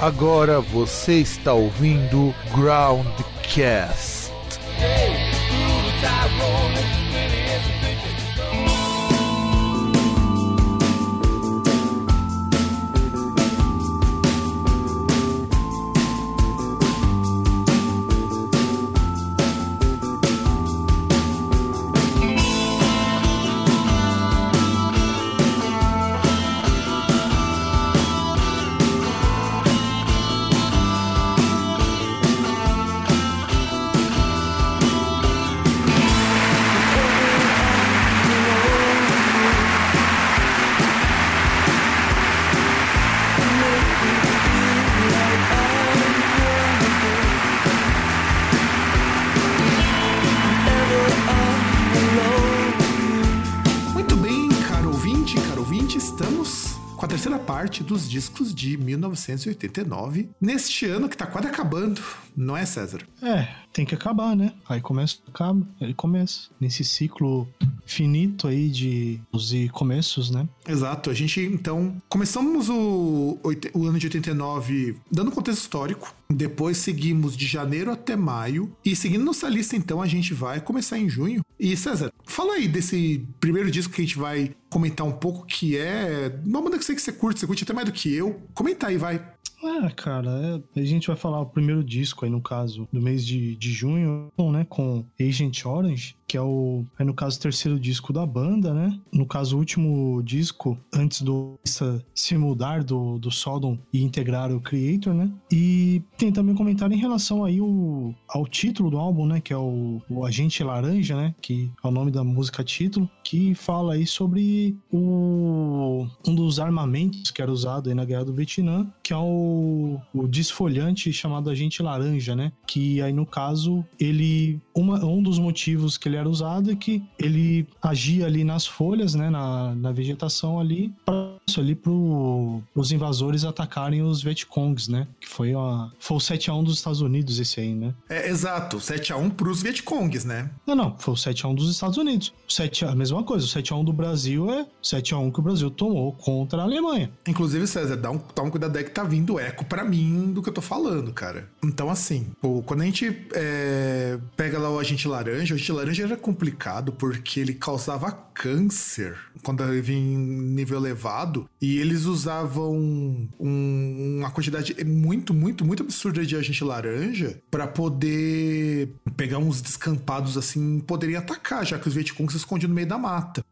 Agora você está ouvindo Groundcast. Muito 1989, neste ano que tá quase acabando, não é, César? É, tem que acabar, né? Aí começa, acaba, ele começa. Nesse ciclo finito aí de os e começos, né? Exato, a gente então começamos o, o ano de 89 dando contexto histórico, depois seguimos de janeiro até maio, e seguindo nossa lista então a gente vai começar em junho. E César, fala aí desse primeiro disco que a gente vai comentar um pouco, que é uma banda que sei que você curte, você curte até mais do que eu. Comenta aí, vai. Ah, cara, é, a gente vai falar o primeiro disco aí, no caso, do mês de, de junho, né? Com Agent Orange, que é o, é no caso, o terceiro disco da banda, né? No caso, o último disco, antes do se mudar do, do Sodom e integrar o Creator, né? E tem também um comentário em relação aí o, ao título do álbum, né? Que é o, o Agente Laranja, né? Que é o nome da música título, que fala aí sobre o, um dos armamentos que era usado aí na Guerra do Vietnã, que é o, o desfolhante chamado Agente Laranja, né? Que aí, no caso, ele... Uma, um dos motivos que ele era usado é que ele agia ali nas folhas, né? Na, na vegetação ali, para ali pro, os invasores atacarem os Vietcongs, né? Que foi, a, foi o 7x1 dos Estados Unidos esse aí, né? É, exato, 7x1 pros Vietcongs, né? Não, não, foi o 7x1 dos Estados Unidos. O 7 a mesma coisa, o 7x1 do Brasil é o 7x1 que o Brasil tomou contra a Alemanha. Inclusive, César, dá um, dá um cuidado aí que tá vindo eco pra mim do que eu tô falando, cara. Então, assim, pô, quando a gente é, pega lá o agente laranja, o agente laranja era complicado porque ele causava câncer quando ele vinha em nível elevado e eles usavam um- uma quantidade muito, muito, muito absurda de agente laranja pra poder pegar uns descampados assim, poderiam atacar, já que os Vietcongs se escondiam no meio da mata.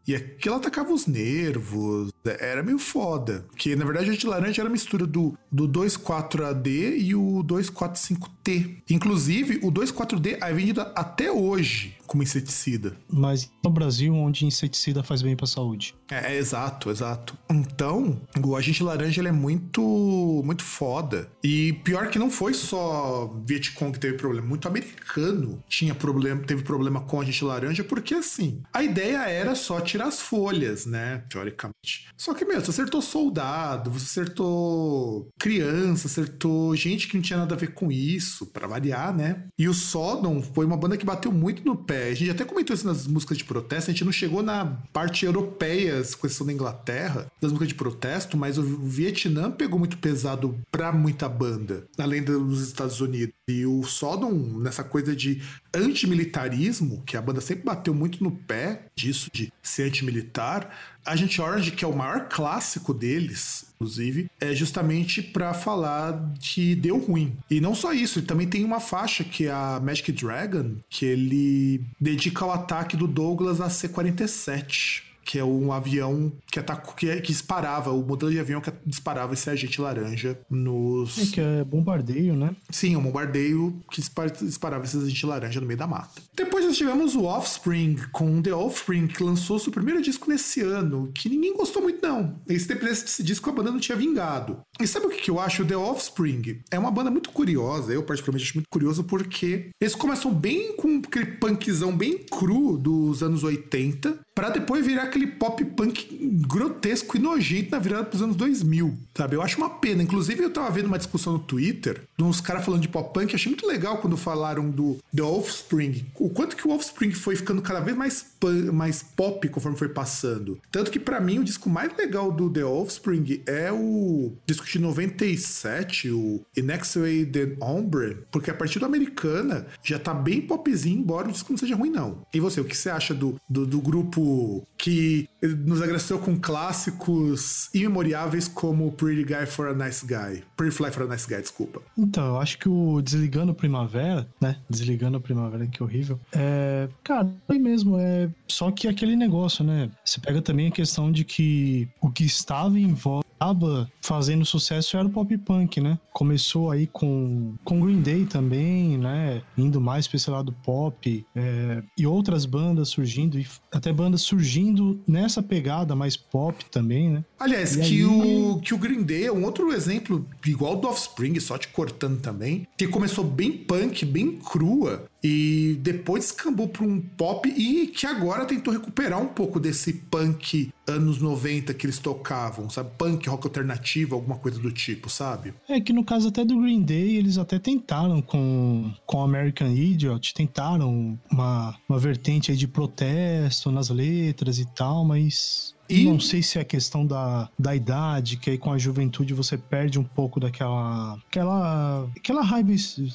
E aquilo atacava os nervos, era meio foda. Porque, na verdade, o agente laranja era a mistura do, do 24AD e o 245T. Inclusive, o 24D é vendido até hoje como inseticida. Mas no Brasil, onde inseticida faz bem pra saúde. É, é, exato, exato. Então, o agente laranja ele é muito, muito foda. E pior que não foi só Vietcong que teve problema, muito americano tinha problema, teve problema com agente laranja, porque assim, a ideia era só tirar as folhas, né? Teoricamente. Só que, meu, você acertou soldado, você acertou criança, acertou gente que não tinha nada a ver com isso, pra variar, né? E o Sodom foi uma banda que bateu muito no pé. A gente até comentou isso nas músicas de protesto, a gente não chegou na parte europeia, exceção da Inglaterra, das músicas de protesto, mas o Vietnã pegou muito pesado pra muita banda, além dos Estados Unidos. E o Sodom, nessa coisa de antimilitarismo, que a banda sempre bateu muito no pé disso, de ser antimilitar, Agent Orange, que é o maior clássico deles, inclusive, é justamente pra falar que deu ruim. E não só isso, ele também tem uma faixa que é a Magic Dragon, que ele dedica ao ataque do Douglas a C-47 que é um avião que, atacou, que, que disparava, o modelo de avião que disparava esse agente laranja nos. É que é bombardeio, né? Sim, um bombardeio que dispar- disparava esse agente laranja no meio da mata. Depois nós tivemos o Offspring com The Offspring, que lançou seu primeiro disco nesse ano, que ninguém gostou muito, não. Esse depois desse disco a banda não tinha vingado. E sabe o que, que eu acho? O The Offspring é uma banda muito curiosa, eu particularmente acho muito curioso, porque eles começam bem com aquele punkzão bem cru dos anos 80, para depois virar aquele pop punk grotesco e nojento na virada pros anos 2000, sabe? Eu acho uma pena. Inclusive, eu tava vendo uma discussão no Twitter de uns caras falando de pop punk. Achei muito legal quando falaram do The Offspring. O quanto que o Offspring foi ficando cada vez mais, mais pop conforme foi passando. Tanto que, para mim, o disco mais legal do The Offspring é o disco de 97, o Inexway The Ombre, porque a partir do Americana já tá bem popzinho, embora o disco não seja ruim, não. E você, o que você acha do, do, do grupo que nos agraciou com clássicos imemoriáveis como Pretty Guy for a Nice Guy. Pretty Fly for a Nice Guy, desculpa. Então, eu acho que o Desligando Primavera, né? Desligando Primavera, que horrível. É, cara, aí mesmo, é só que aquele negócio, né? Você pega também a questão de que o que estava em voga estava fazendo sucesso era o pop punk, né? Começou aí com, com Green Day também, né? Indo mais para esse lado pop é, e outras bandas surgindo, e até bandas surgindo nessa pegada mais pop também, né? Aliás, que, aí... o, que o Green Day é um outro exemplo, igual do Offspring, só te cortando também, que começou bem punk, bem crua, e depois escambou para um pop e que agora tentou recuperar um pouco desse punk anos 90 que eles tocavam, sabe? Punk, rock alternativo, alguma coisa do tipo, sabe? É que no caso até do Green Day, eles até tentaram com, com American Idiot, tentaram uma, uma vertente aí de protesto nas letras e tal, mas e... Não sei se é questão da, da idade, que aí com a juventude você perde um pouco daquela. aquela. aquela raiva,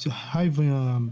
raiva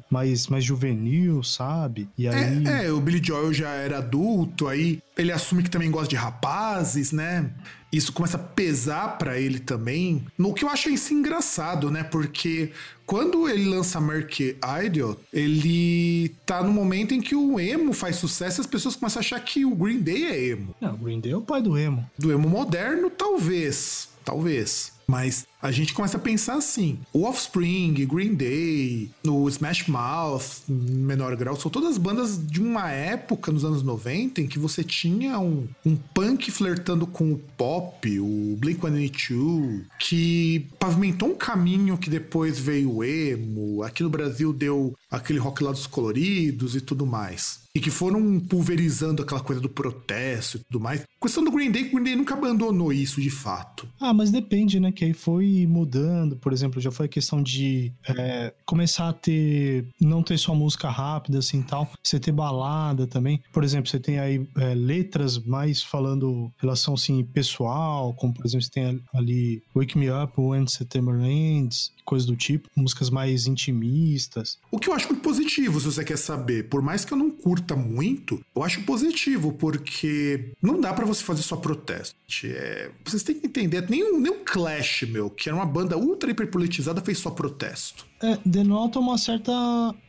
mais, mais juvenil, sabe? E é, aí. É, é, o Billy Joel já era adulto, aí ele assume que também gosta de rapazes, né? Isso começa a pesar para ele também. No que eu acho isso engraçado, né? Porque quando ele lança Merc Idol, ele tá no momento em que o emo faz sucesso e as pessoas começam a achar que o Green Day é emo. Não, o Green Day é o pai do emo. Do emo moderno, talvez. Talvez. Mas a gente começa a pensar assim: o Offspring, Green Day, o Smash Mouth, em menor grau, são todas bandas de uma época nos anos 90 em que você tinha um, um punk flertando com o pop, o Blink-182, que pavimentou um caminho que depois veio o emo. Aqui no Brasil deu aquele rock lá dos coloridos e tudo mais e que foram pulverizando aquela coisa do protesto e tudo mais. Questão do Green Day, o Green Day nunca abandonou isso de fato. Ah, mas depende, né? Que aí foi mudando, por exemplo, já foi a questão de é, começar a ter, não ter só música rápida assim tal, você ter balada também. Por exemplo, você tem aí é, letras mais falando relação assim pessoal, como por exemplo, você tem ali Wake Me Up When September Ends, coisas do tipo, músicas mais intimistas. O que eu acho muito positivo, se você quer saber, por mais que eu não curta muito, eu acho positivo, porque não dá para você fazer só protesto. É, vocês têm que entender, nem o, nem o Clash, meu, que era uma banda ultra hiperpolitizada, fez só protesto. É, denota uma certa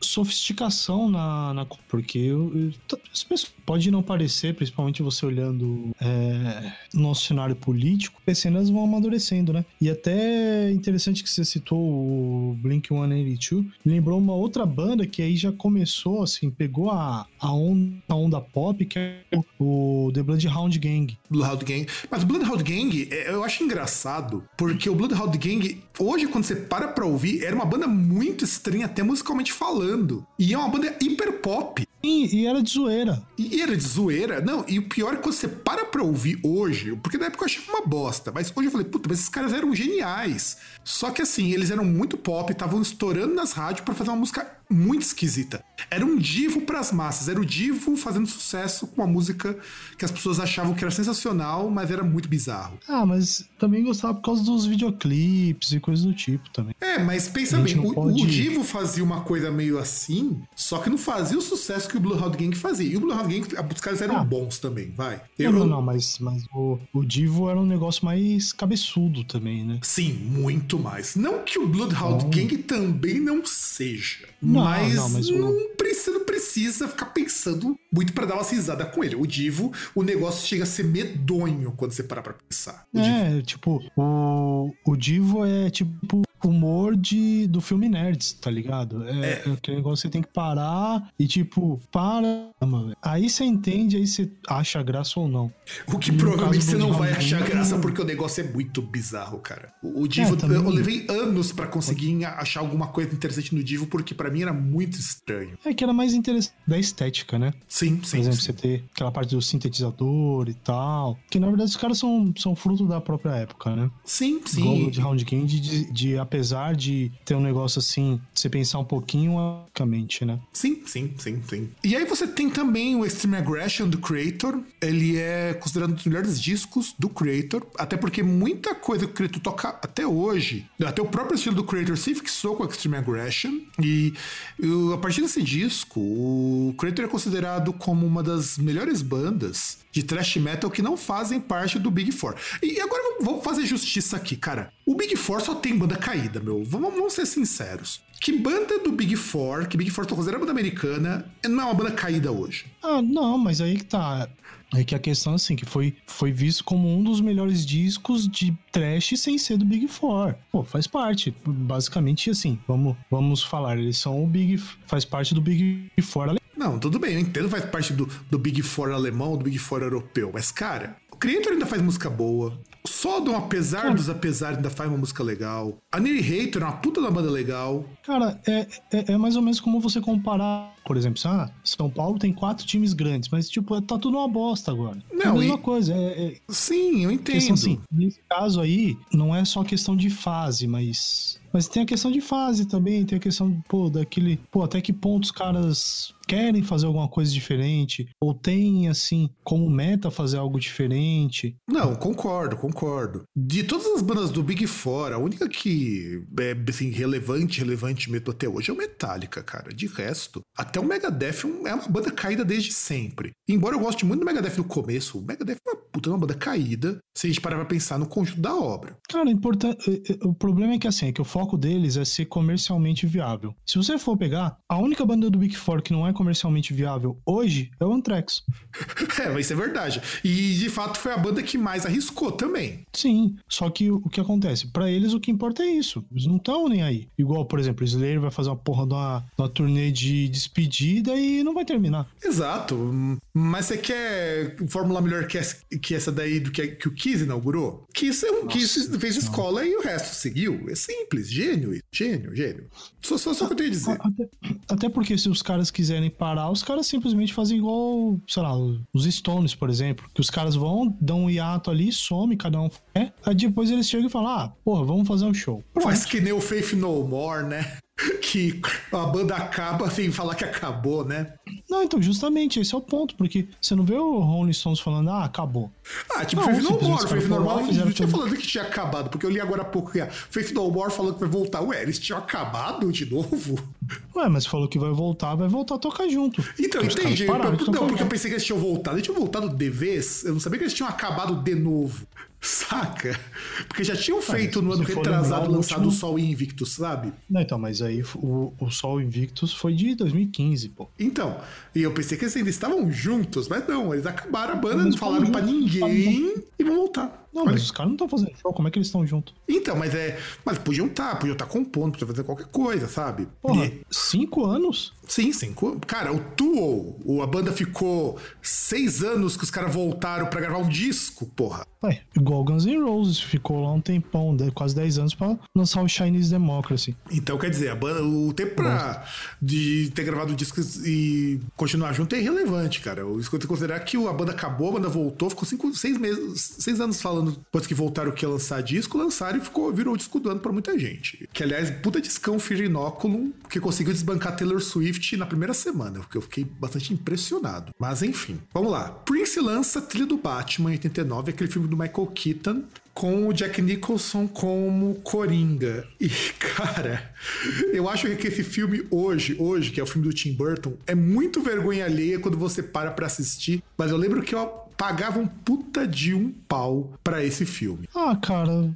sofisticação na. na porque eu, eu, pode não parecer, principalmente você olhando é, nosso cenário político, as cenas vão amadurecendo, né? E até interessante que você citou o Blink 182, lembrou uma outra banda que aí já começou, assim, pegou a, a, onda, a onda pop, que é o The Bloodhound Gang. Bloodhound Gang. Mas o Bloodhound Gang, é, eu acho engraçado, porque o Bloodhound Gang, hoje, quando você para pra ouvir, era uma banda muito estranha, até musicalmente falando. E é uma banda hiper pop. Sim, e era de zoeira. E era de zoeira. Não, e o pior é que você para pra ouvir hoje, porque na época eu achei uma bosta, mas hoje eu falei, puta, mas esses caras eram geniais. Só que assim, eles eram muito pop, estavam estourando nas rádios para fazer uma música muito esquisita. Era um divo para as massas, era o divo fazendo sucesso com uma música que as pessoas achavam que era sensacional, mas era muito bizarro. Ah, mas também gostava por causa dos videoclipes e coisas do tipo também. É, mas pensa bem, o, pode... o, divo fazia uma coisa meio assim, só que não fazia o sucesso que o Bloodhound Gang fazia. E o Bloodhound Gang, os caras eram ah. bons também, vai. Eu... Não, não, não, mas, mas o, o divo era um negócio mais cabeçudo também, né? Sim, muito mais. Não que o Bloodhound Gang também não seja. Não, mas, não, mas não, o... precisa, não precisa ficar pensando muito para dar uma risada com ele. O Divo, o negócio chega a ser medonho quando você parar pra pensar. O é, Divo. tipo, o, o Divo é tipo humor de, do filme Nerds, tá ligado? É, É. é aquele negócio que você tem que parar e, tipo, para. velho. Aí você entende, aí você acha graça ou não. O que No provavelmente você não vai achar não- graça porque o negócio é muito bizarro, cara. O, o Divo, É, também. eu levei anos pra conseguir achar alguma coisa interessante no Divo porque pra mim era muito estranho. É que era mais interessante da estética, né? Sim, Por sim. exemplo, sim. você ter aquela parte do sintetizador e tal. Que na verdade os caras são, são fruto da própria época, né? Sim, sim. de Round Game, de, de, de, apesar de ter um negócio assim, você pensar um pouquinho logicamente, né? Sim, sim, sim, sim. E aí você tem também o Extreme Aggression do Creator. Ele é considerado um dos melhores discos do Creator, até porque muita coisa que o Creator toca até hoje, até o próprio estilo do Creator se fixou com o Extreme Aggression. E a partir desse disco, o Creator é considerado como uma das melhores bandas de thrash metal que não fazem parte do Big Four. E agora vamos- fazer justiça aqui, cara. O Big Four só tem banda caída, meu. Vamos, vamos ser sinceros. Que banda do Big Four, que Big Four tá considerando banda americana, não é uma banda caída hoje. Ah, não, mas aí que tá. É que a questão, assim, que foi, foi visto como um dos melhores discos de trash sem ser do Big Four. Pô, faz parte. Basicamente, assim, vamos, vamos falar, eles são o Big. faz parte do Big Four Não, tudo bem, eu entendo, faz parte do, do Big Four alemão, do Big Four europeu, mas, cara, o Creator ainda faz música boa. O Sodom, apesar dos apesar, ainda faz uma música legal. A Hater é uma puta da banda legal. Cara, é, é, é mais ou menos como você comparar, por exemplo, ah, São Paulo tem quatro times grandes, mas, tipo, tá tudo uma bosta agora. é a Não, mesma e- coisa. É, é Sim, eu entendo. questão assim, nesse caso aí, não é só questão de fase, mas. Mas tem a questão de fase também, tem a questão, pô, daquele. Pô, até que ponto os caras querem fazer alguma coisa diferente, ou tem, assim, como meta fazer algo diferente. Não, concordo, concordo. De todas as bandas do Big Four, a única que é assim, relevante, relevante mesmo até hoje é o Metallica, cara. De resto, até o Megadeth é é uma banda caída desde sempre. Embora eu goste muito do Megadeth no começo, o Megadeth é uma puta uma banda caída, se a gente parar pra pensar no conjunto da obra. Cara, importante. O problema é que assim, é que o foco deles é ser comercialmente viável. Se você for pegar, a única banda do Big Four que não é comercialmente viável hoje é o Anthrax. É, mas isso é verdade. E de fato foi a banda que mais arriscou também. Sim, só que o, que acontece? Pra eles o que importa é isso. Eles não estão nem aí. Igual, por exemplo, o Slayer vai fazer uma porra de uma, de uma turnê de despedida e não vai terminar. Exato. Mas você quer fórmula melhor que essa, que essa daí do que, que o Kiss inaugurou? Kiss, é um, Kiss fez escola e o resto seguiu. É simples. Gênio, gênio, gênio. Só, só, só o que eu tenho a dizer. Até, até porque se os caras quiserem parar, os caras simplesmente fazem igual, sei lá, os Stones, por exemplo. Que os caras vão, dão um hiato ali, some, cada um é. Aí depois eles chegam e falam, ah, porra, vamos fazer um show. Pronto. Faz que nem o Faith No More, né? Que a banda acaba sem falar que acabou, né? Não, então, justamente, esse é o ponto, porque você não vê o Rolling Stones falando, ah, acabou. Ah, tipo, Não, Faith No More. Faith No More fizeram não tinha tudo. falando que tinha acabado, porque eu li agora há pouco que a Faith No More falou que vai voltar. Ué, eles tinham acabado de novo? Ué, mas falou que vai voltar, vai voltar a tocar junto. Então, caras entendi. pararam não, porque eu pensei que eles tinham voltado. Eles tinham voltado de vez. Eu não sabia que eles tinham acabado de novo. Saca? Porque já tinham feito no se ano retrasado lançado o Sol Invictus, sabe? Não, então, mas aí o, o Sol Invictus foi de 2015, pô. Então, e eu pensei que eles ainda estavam juntos, mas não, eles acabaram a banda, não falaram juntos? ninguém e vão voltar. Não, mas os caras não estão fazendo show, como é que eles estão juntos? Então, mas é. Mas podiam estar, podiam estar compondo, podiam fazer qualquer coisa, sabe? Porra, E- cinco anos? sim, sim. co- Cara, o Tool, a banda ficou seis anos que os caras voltaram pra gravar um disco, porra. Ué, igual Guns N' Roses, ficou lá um tempão, quase 10 anos pra lançar o Chinese Democracy. Então, quer dizer, a banda, o tempo pra, de ter gravado discos e continuar junto é irrelevante, cara. Eu considerar que a banda acabou, a banda voltou, ficou cinco, seis meses, seis anos falando depois que voltaram que ia lançar disco, lançaram e ficou, virou disco do ano pra muita gente. Que, aliás, puta discão Fear Inoculum, que conseguiu desbancar Taylor Swift na primeira semana, porque eu fiquei bastante impressionado. Mas enfim, vamos lá. Prince lança Trilha do Batman em 89, aquele filme do Michael Keaton, com o Jack Nicholson como Coringa. E, cara, eu acho que esse filme hoje, hoje, que é o filme do Tim Burton, é muito vergonha alheia quando você para pra assistir. Mas eu lembro que eu pagava um puta de um pau pra esse filme. Ah, cara,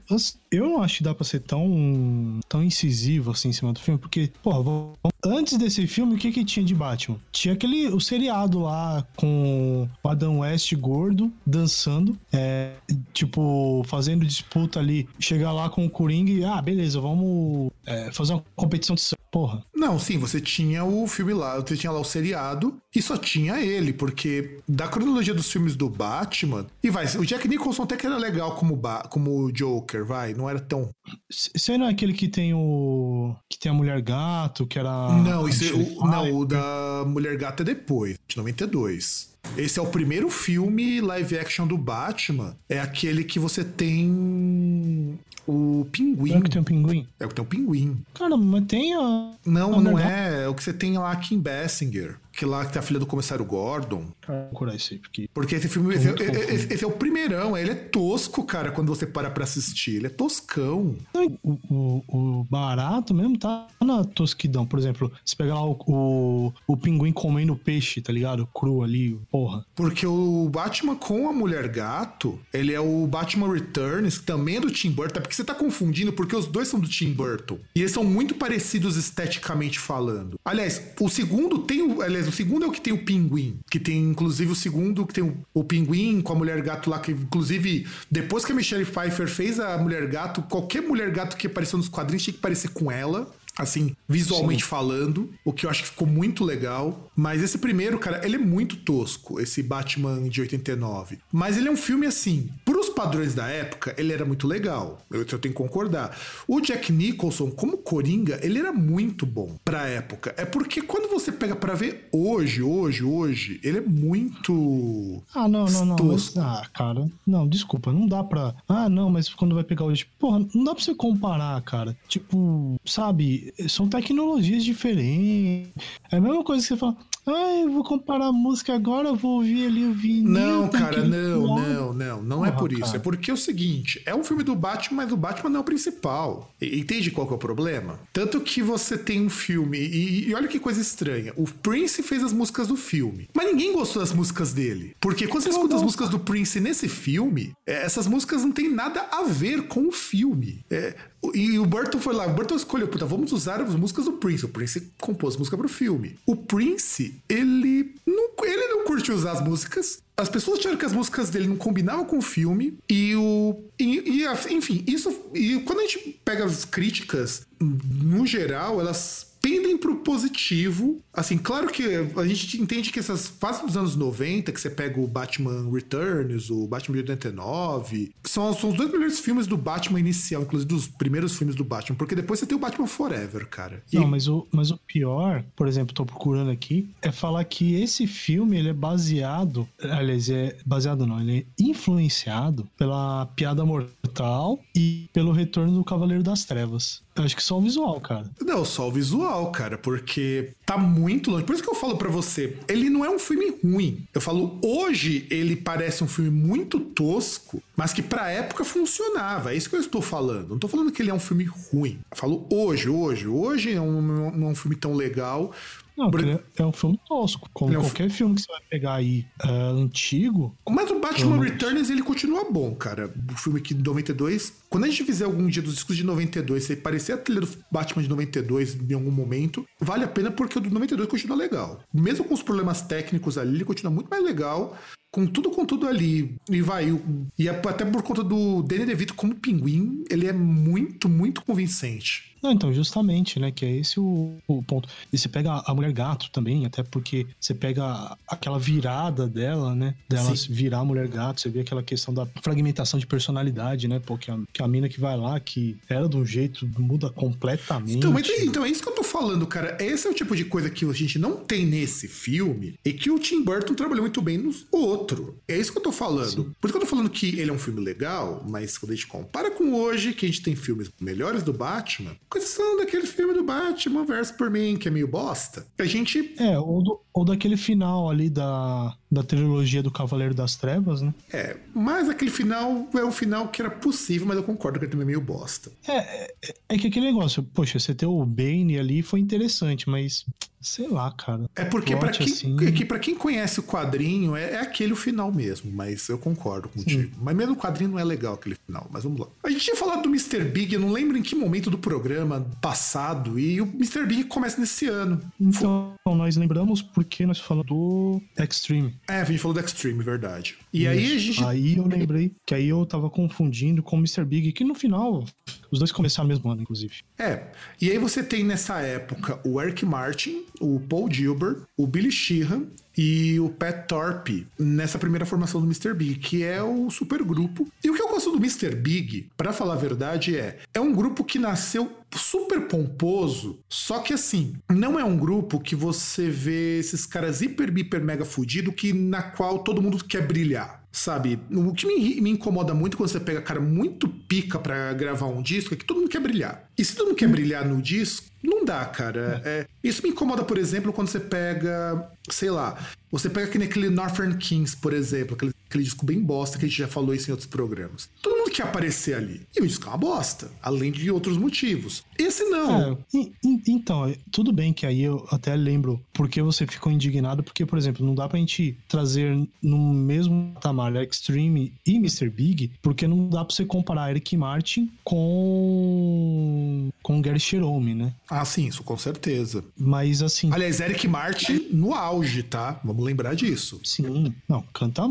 eu não acho que dá pra ser tão, tão incisivo assim em cima do filme, porque, vou- antes desse filme, o que que tinha de Batman? Tinha aquele, o seriado lá com o Adam West gordo, dançando, é, tipo, fazendo disputa ali, chegar lá com o Coringa e, ah, beleza, vamos é, fazer uma competição de. Porra, Não, sim, você tinha o filme lá, você tinha lá o seriado e só tinha ele, porque da cronologia dos filmes do Batman, e vai, o Jack Nicholson até que era legal como, ba como Joker, vai, não era tão. Você não é aquele que tem o. que tem a mulher gato, que era. não, isso é, o, não, o da Mulher Gata é depois, de 92. Esse é o primeiro filme live action do Batman, é aquele que você tem o pinguim. É que tem um pinguim? É o que tem o pinguim. Cara, mas tem a. Não, Ah, não é. É o que você tem lá Kim Basinger. Que lá que tá a filha do comissário Gordon. Cara, vou procurar isso aí, porque. Porque esse filme. Esse, muito esse- confuso. esse é o primeirão. Ele é tosco, cara, quando você para pra assistir. Ele é toscão. O, o, o barato mesmo tá na tosquidão. Por exemplo, se pegar lá o, o, o pinguim comendo peixe, tá ligado? Cru ali, porra. Porque o Batman com a Mulher Gato, ele é o Batman Returns, que também é do Tim Burton. Porque você tá confundindo, porque os dois são do Tim Burton. E eles são muito parecidos esteticamente falando. Aliás, o segundo tem o. Aliás, o segundo é o que tem o pinguim. Que tem, inclusive, o segundo que tem o, o pinguim com a Mulher Gato lá, que, inclusive, depois que a Michelle Pfeiffer fez a Mulher Gato, qualquer Mulher Gato que apareceu nos quadrinhos tinha que parecer com ela. Assim, visualmente falando, o que eu acho que ficou muito legal. Mas esse primeiro, cara, ele é muito tosco, esse Batman de 89. Mas ele é um filme assim, pros padrões da época, ele era muito legal. Eu, eu tenho que concordar. O Jack Nicholson, como Coringa, ele era muito bom pra época. É porque quando você pega pra ver hoje, hoje, hoje, ele é muito. Ah, não, não, não. Mas, ah, cara. Não, desculpa, não dá pra. Ah, não, mas quando vai pegar hoje. Porra, não dá pra você comparar, cara. Tipo, sabe? São tecnologias diferentes. É a mesma coisa que você fala. Ah, eu vou comparar a música agora, eu vou ouvir ali o vinil. Não, cara, não, não, não. Não é Porra, por isso. cara. É porque é o seguinte: é um filme do Batman, mas o Batman não é o principal. E- Entende qual que é o problema? Tanto que você tem um filme, e, olha que coisa estranha: o Prince fez as músicas do filme, mas ninguém gostou das músicas dele. Porque quando você escuta as músicas do Prince nesse filme, é, essas músicas não têm nada a ver com o filme. E o Burton foi lá, o Burton escolheu, puta, vamos usar as músicas do Prince. O Prince compôs música pro filme. O Prince, ele não, ele não curte usar as músicas. As pessoas acharam que as músicas dele não combinavam com o filme. E o. E, e a- enfim, isso. E quando a gente pega as críticas, no geral, elas pendem pro positivo. Assim, claro que a gente entende que essas fases dos anos 90, que você pega o Batman Returns, o Batman de 89, são, são os dois melhores filmes do Batman inicial, inclusive dos primeiros filmes do Batman, porque depois você tem o Batman Forever, cara. E- Não, mas o, mas o pior, por exemplo, tô procurando aqui, é falar que esse filme ele é baseado, aliás, é baseado não, ele é influenciado pela Piada Mortal e pelo Retorno do Cavaleiro das Trevas. Eu acho que só o visual, cara. Não, só o visual, cara, porque tá muito longe. Por isso que eu falo pra você, ele não é um filme ruim. Eu falo, hoje ele parece um filme muito tosco, mas que pra época funcionava. É isso que eu estou falando. Não tô falando que ele é um filme ruim. Eu falo hoje, hoje. Hoje é um, não é um filme tão legal. Não, ele é um filme tosco. Como é um qualquer filme que você vai pegar aí é, antigo, Mas o Batman. Returns, ele continua bom, cara. O filme que de 92. Quando a gente fizer algum dia dos discos de 92, se parecer a trilha do Batman de 92 em algum momento, vale a pena porque o do 92 continua legal. Mesmo com os problemas técnicos ali, ele continua muito mais legal. Com tudo, com tudo ali. E vai. E é até por conta do Danny DeVito como pinguim, ele é muito, muito convincente. Não, então, justamente, né? Que é esse o, o ponto. E você pega a mulher gato também, até porque você pega aquela virada dela, né? Dela Sim. virar a mulher gato, você vê aquela questão da fragmentação de personalidade, né? Porque a, que a mina que vai lá, que era de um jeito, muda completamente. Então, mas- então é isso que eu tô falando, cara. Esse é o tipo de coisa que a gente não tem nesse filme e que o Tim Burton trabalhou muito bem no outro. É isso que eu tô falando. Por isso que eu tô falando que ele é um filme legal, mas quando a gente compara com hoje, que a gente tem filmes melhores do Batman, com exceção daquele filme do Batman vs Superman, que é meio bosta, a gente. É, ou, do- ou daquele final ali da, da trilogia do Cavaleiro das Trevas, né? É, mas aquele final é um final que era possível, mas eu concordo que ele também é meio bosta. É, é, é que aquele negócio, poxa, você ter o Bane ali foi interessante, mas sei lá, cara. É porque para quem, assim... é que pra quem conhece o quadrinho, é, é, aquele o final mesmo, mas eu concordo contigo. Sim. Mas mesmo o quadrinho não é legal aquele final, mas vamos lá. A gente tinha falado do Mr. Big, eu não lembro em que momento do programa passado, e o Mr. Big começa nesse ano. Então, nós lembramos porque nós falamos do Extreme. É, a gente falou do Extreme, verdade. E aí a gente. Aí eu lembrei que aí eu tava confundindo com o Mr. Big, que no final, os dois começaram no mesmo ano, inclusive. É. E aí você tem nessa época o Eric Martin, o Paul Gilbert, o Billy Sheehan e o Pat Thorpe nessa primeira formação do Mr. Big, que é o supergrupo. E o que eu gosto do Mr. Big, para falar a verdade, é é um grupo que nasceu super pomposo, só que assim, não é um grupo que você vê esses caras hiper, hiper, mega fudido que na qual todo mundo quer brilhar. Sabe? O que me, me incomoda muito quando você pega cara muito pica para gravar um disco é que todo mundo quer brilhar. E se todo mundo quer brilhar no disco, não dá, cara. É, isso me incomoda, por exemplo, quando você pega, sei lá, você pega aquele Northern Kings, por exemplo, aquele, aquele disco bem bosta que a gente já falou isso em outros programas. Todo mundo quer aparecer ali. E o disco é uma bosta, além de outros motivos. Esse não. É, e, e, então, tudo bem que aí eu até lembro porque você ficou indignado, porque, por exemplo, não dá pra gente trazer no mesmo patamar Extreme e Mr. Big, porque não dá pra você comparar Eric Martin com com Gary Cherome, né? Ah, sim, isso com certeza. Mas assim. Aliás, Eric Martin no auge, tá? Vamos lembrar disso. Sim. Não, canta,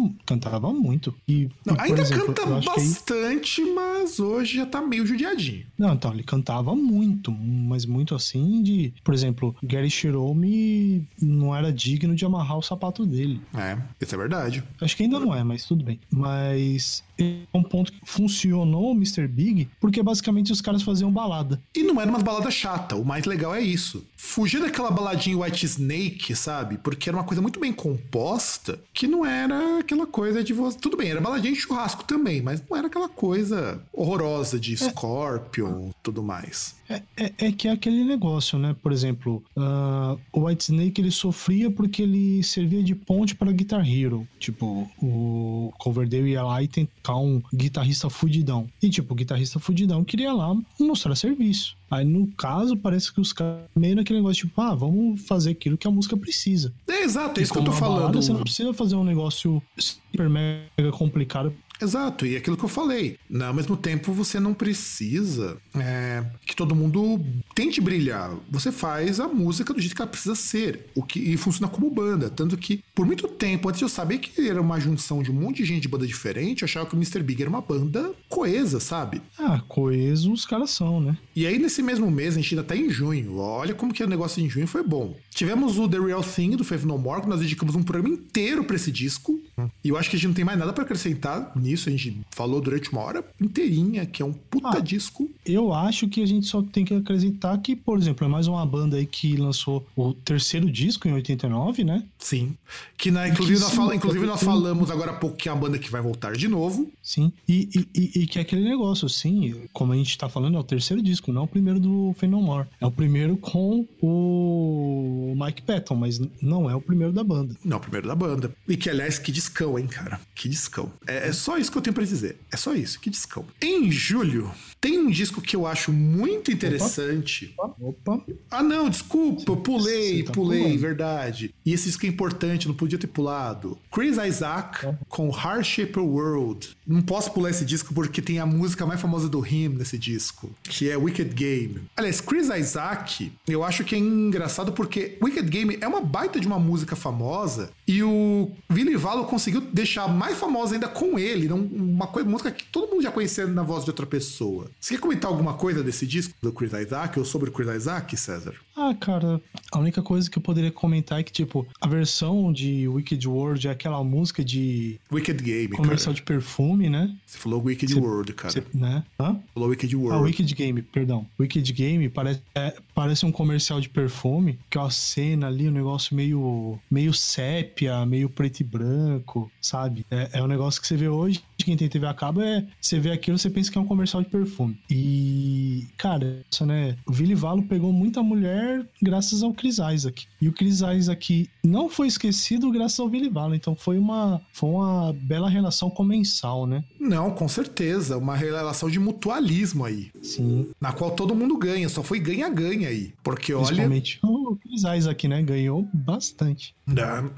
cantava muito. E, não, ainda exemplo, canta bastante, aí... mas hoje já tá meio judiadinho. Não, então, ele cantava muito, mas muito assim de. Por exemplo, Gary Cherome não era digno de amarrar o sapato dele. É, isso é verdade. Acho que ainda não é, mas tudo bem. Mas é um ponto que funcionou o Mr. Big, porque basicamente os caras faziam balada. E não era uma balada chata, o mais legal é isso. Fugir daquela baladinha White Snake, sabe? Porque era uma coisa muito bem composta, que não era aquela coisa de você. Tudo bem, era baladinha de churrasco também, mas não era aquela coisa horrorosa de é. Scorpion e é. tudo mais. É, é, é, que é aquele negócio, né? Por exemplo, uh, o White Snake ele sofria porque ele servia de ponte para Guitar Hero. Tipo, o Coverdale ia lá e tentar um guitarrista fudidão. E, tipo, o guitarrista fudidão queria lá mostrar serviço. Aí, no caso, parece que os caras meio naquele negócio, tipo, ah, vamos fazer aquilo que a música precisa. É exato, é isso que eu tô falando. Balada, você não precisa fazer um negócio super mega complicado Exato, e aquilo que eu falei. Ao mesmo tempo, você não precisa é, que todo mundo tente brilhar. Você faz a música do jeito que ela precisa ser. O que, e funciona como banda. Tanto que, por muito tempo, antes de eu saber que era uma junção de um monte de gente de banda diferente, eu achava que o Mr. Big era uma banda coesa, sabe? Ah, coeso os caras são, né? E aí, nesse mesmo mês, a gente ainda tá em junho. Olha como que o negócio em junho foi bom. Tivemos o The Real Thing do Faith No More, que nós dedicamos um programa inteiro para esse disco. Hum. E eu acho que a gente não tem mais nada para acrescentar nisso. A gente falou durante uma hora inteirinha, que é um puta ah, disco. Eu acho que a gente só tem que acrescentar que, por exemplo, é mais uma banda aí que lançou o terceiro disco em 89, né? Sim. Que, na, inclusive, que, nós, sim, fala, inclusive nós falamos agora há pouco que é a banda que vai voltar de novo. Sim. E, e, e, que é aquele negócio, sim, como a gente tá falando, é o terceiro disco, não é o primeiro do Phenomore. É o primeiro com o Mike Patton, mas não é o primeiro da banda. Não, é o primeiro da banda. E que, aliás, que discão, hein, cara? Que discão. É, é só isso que eu tenho para dizer. É só isso. Que discão. Em julho, tem um disco que eu acho muito interessante. Opa. Opa. Ah, não, desculpa, eu pulei, tá pulei, pulando. verdade. E esse disco é importante, não podia ter pulado. Chris Isaac é. com Heart Shaper World. Não posso pular esse disco porque tem a música mais famosa do Him nesse disco, que é Wicked Game. Aliás, Chris Isaac, eu acho que é engraçado porque Wicked Game é uma baita de uma música famosa e o Billy Valo conseguiu deixar mais famosa ainda com ele, uma coisa, música que todo mundo já conhecia na voz de outra pessoa. Você quer comentar alguma coisa desse disco do Chris Isaac ou sobre o Chris Isaac, César? Ah, cara, a única coisa que eu poderia comentar é que, tipo, a versão de Wicked World é aquela música de. Wicked Game, Comercial cara. de perfume, né? Você falou Wicked World, cara. Você, né? Hã? Falou Wicked World. Ah, Wicked Game, perdão. Wicked Game parece, é, parece um comercial de perfume, que é uma cena ali, um negócio meio, meio sépia, meio preto e branco, sabe? É, é um negócio que você vê hoje quem tem TV a cabo é você vê aquilo, você pensa que é um comercial de perfume. E, cara, isso, né? O Vili Valo pegou muita mulher graças ao Chris Isaac. E o Chris Isaac não foi esquecido graças ao Vili Valo. Então foi uma, foi uma bela relação comensal, né? Não, com certeza. Uma relação de mutualismo aí. Sim. Na qual todo mundo ganha. Só foi ganha-ganha aí. Porque olha. Principalmente o Chris Isaac, né? Ganhou bastante.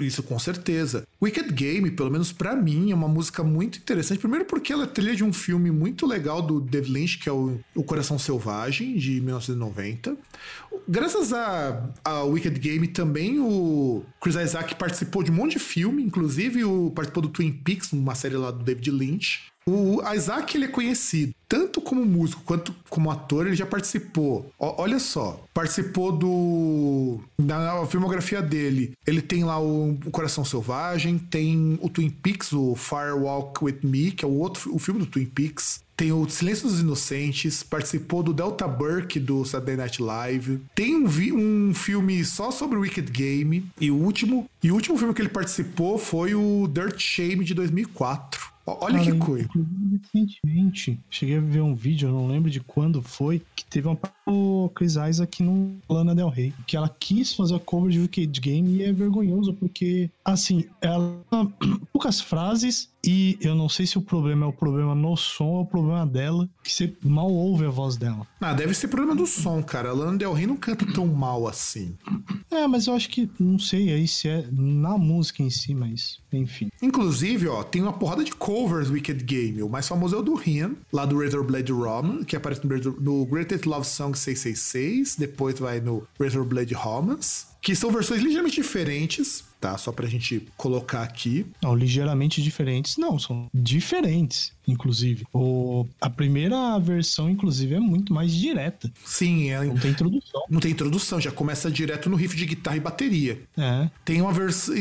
isso com certeza. Wicked Game, pelo menos para mim, é uma música muito interessante. Primeiro porque ela é trilha de um filme muito legal do David Lynch, que é o, o Coração Selvagem, de 1990. Graças a, a Wicked Game também o Chris Isaac participou de um monte de filme, inclusive o, participou do Twin Peaks, uma série lá do David Lynch. O Isaac ele é conhecido tanto como músico quanto como ator, ele já participou. O, olha só, participou do da filmografia dele. Ele tem lá o, o, Coração Selvagem, tem o Twin Peaks, o Firewalk with Me, que é o outro o filme do Twin Peaks. Tem o Silêncio dos Inocentes, participou do Delta Burke do Saturday Night Live. Tem um, um filme só sobre o Wicked Game. E o último, e o último filme que ele participou foi o Dirt Shame de 2004. Olha Cara, que coisa. Recentemente, cheguei a ver um vídeo, eu não lembro de quando foi, que teve uma o Chris Isaac no Lana Del Rey, que ela quis fazer a cover de Wicked Game e é vergonhoso porque, assim, ela poucas frases e eu não sei se o problema é o problema no som ou o problema dela, que você mal ouve a voz dela. Ah, deve ser problema do som, cara. A Lana Del Rey não canta tão mal assim. É, mas eu acho que, não sei aí se é na música em si, mas enfim. Inclusive, ó, tem uma porrada de covers Wicked Game. O mais famoso é o do Rian, lá do Razor Blade Roman, que aparece no Greatest Love Song 666, depois vai no Razor Blade Romance, que são versões ligeiramente diferentes, tá? Só pra gente colocar aqui. Não, ligeiramente diferentes, não, são diferentes inclusive. O, a primeira versão, inclusive, é muito mais direta. Sim, é. Não tem introdução. Não tem introdução, já começa direto no riff de guitarra e bateria. É. Tem uma versão.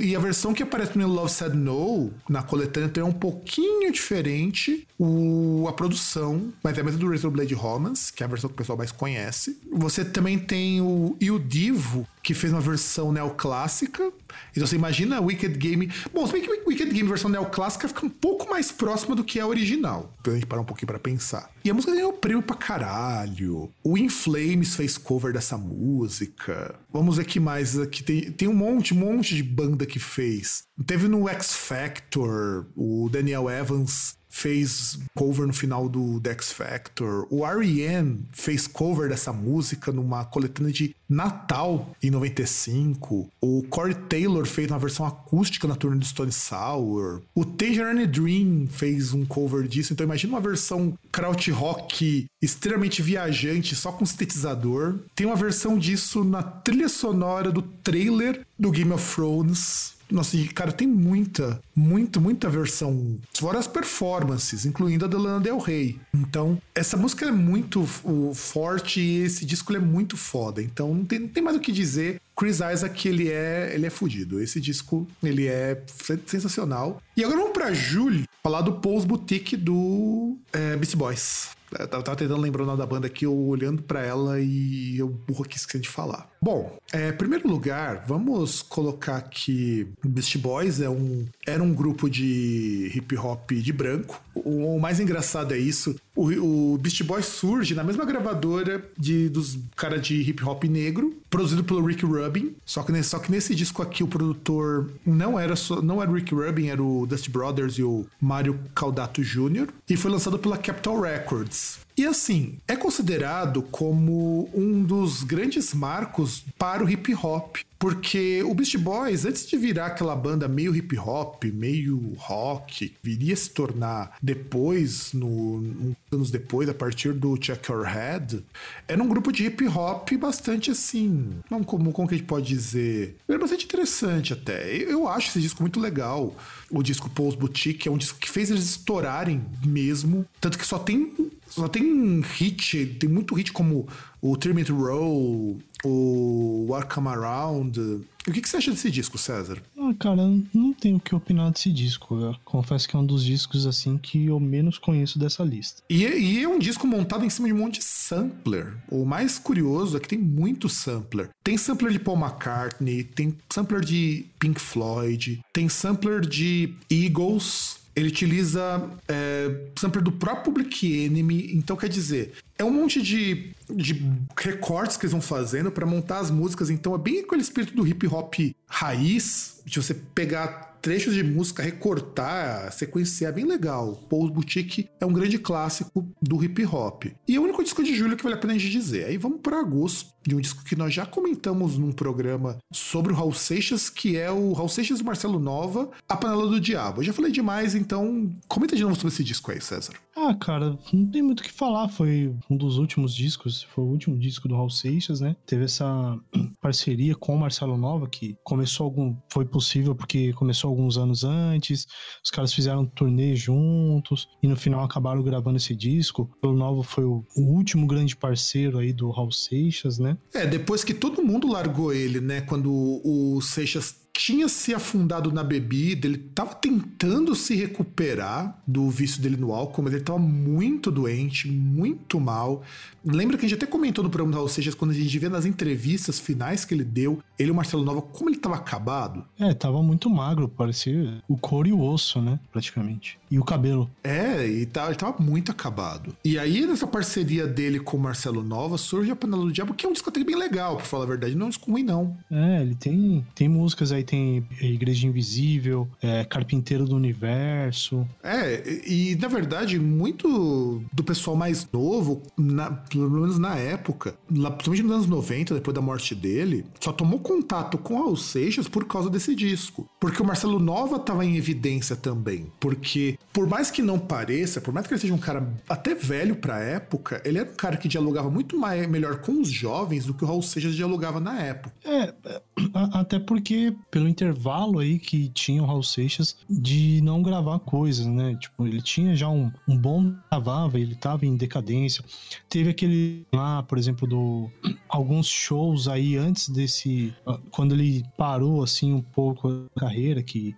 E a versão que aparece no Love Said No, na coletânea, tem um pouquinho diferente o, a produção, mas é a mesma do Razor Blade Romance, que é a versão que o pessoal mais conhece. Você também tem o Il Divo, que fez uma versão neoclássica. Então você imagina Wicked Game. Bom, se bem que Wicked Game versão neoclássica fica um pouco mais próxima do que a original. Pra gente parar um pouquinho pra pensar. E a música ganhou prêmio pra caralho. O In Flames fez cover dessa música. Vamos ver que mais aqui. Tem, tem um monte, um monte de banda que fez. Teve no X Factor, o Daniel Evans fez cover no final do Dex Factor. O R.E.M. fez cover dessa música numa coletânea de Natal em 95. O Corey Taylor fez uma versão acústica na turnê do Stone Sour. O Tangerine Dream fez um cover disso. Então imagina uma versão kraut rock extremamente viajante, só com sintetizador. Tem uma versão disso na trilha sonora do trailer do Game of Thrones nossa, e cara, tem muita, muita, muita versão. Fora as performances, incluindo a da Lana Del Rey. Então, essa música é muito o, forte e esse disco é muito foda. Então, não tem, não tem mais o que dizer. Chris Isaac, ele é, ele é fudido. Esse disco, ele é sensacional. E agora vamos pra Julie falar do Pose Boutique do é, Beast Boys. Eu tava tentando lembrar o nome da banda aqui, eu olhando para ela e eu burro aqui esqueci de falar. Bom, é, primeiro lugar, vamos colocar que Beast Boys é um, era um grupo de hip hop de branco. O, o mais engraçado é isso. O, o Beast Boys surge na mesma gravadora de, dos cara de hip hop negro, produzido pelo Rick Rubin. Só que, só que nesse disco aqui o produtor não era só, não era o Rick Rubin, era o Dusty Brothers e o Mario Caldato Jr. E foi lançado pela Capitol Records. Peace. E assim, é considerado como um dos grandes marcos para o hip hop. Porque o Beast Boys, antes de virar aquela banda meio hip hop, meio rock, viria se tornar depois, no, anos depois, a partir do Check Your Head, era um grupo de hip hop bastante assim. Não como, como que a gente pode dizer? Era bastante interessante até. Eu acho esse disco muito legal. O disco Pose Boutique é um disco que fez eles estourarem mesmo. Tanto que só tem só tem hit, tem muito hit como o Terminate Row, o What Come Around. O que, que, você acha desse disco, César? Ah, cara, não tenho o que opinar desse disco. Eu confesso que é um dos discos assim que eu menos conheço dessa lista. E, e é um disco montado em cima de um monte de sampler. O mais curioso é que tem muito sampler. Tem sampler de Paul McCartney, tem sampler de Pink Floyd, tem sampler de Eagles, ele utiliza é, sampler do próprio Public Enemy, então quer dizer, é um monte de, de recortes que eles vão fazendo para montar as músicas, então é bem aquele espírito do hip hop raiz, de você pegar trechos de música, recortar, sequenciar, é bem legal. Paul Boutique é um grande clássico do hip hop. E é o único disco de julho que vale a pena a gente dizer. Aí vamos para agosto, de um disco que nós já comentamos num programa sobre o Raul Seixas, que é o Raul Seixas e Marcelo Nova, A Panela do Diabo. Eu já falei demais, então comenta de novo sobre esse disco aí, César. Ah, cara, não tem muito o que falar. Foi um dos últimos discos, foi o último disco do Raul Seixas, né? Teve essa parceria com o Marcelo Nova, que começou algum. Foi possível porque começou alguns anos antes. Os caras fizeram um turnê juntos e no final acabaram gravando esse disco. O Nova foi o, o último grande parceiro aí do Raul Seixas, né? É, depois que todo mundo largou ele, né? Quando o Seixas tinha se afundado na bebida, ele tava tentando se recuperar do vício dele no álcool, mas ele tava muito doente, muito mal. Lembra que a gente até comentou no programa da Raul Seixas, quando a gente vê nas entrevistas finais que ele deu, ele e o Marcelo Nova, como ele tava acabado. É, tava muito magro, parecia o couro e o osso, né, praticamente. E o cabelo. É, e tá, ele tava muito acabado. E aí, nessa parceria dele com o Marcelo Nova, surge a Panela do Diabo, que é um disco até bem legal, pra falar a verdade, não é um disco ruim, não. É, ele tem, tem músicas aí, tem Igreja Invisível, é, Carpinteiro do Universo. É, e, na verdade, muito do pessoal mais novo, na, pelo menos na época, lá, principalmente nos anos 90, depois da morte dele, só tomou contato com Raul Seixas por causa desse disco. Porque o Marcelo Nova estava em evidência também. Porque, por mais que não pareça, por mais que ele seja um cara até velho pra época, ele era um cara que dialogava muito mais, melhor com os jovens do que o Raul Seixas dialogava na época. É, até porque, pelo intervalo aí que tinha o Raul Seixas de não gravar coisas, né? Tipo, ele tinha já um, um bom gravava, ele tava em decadência. Teve aquele lá, por exemplo, do alguns shows aí antes desse ah, quando ele parou assim um pouco a carreira que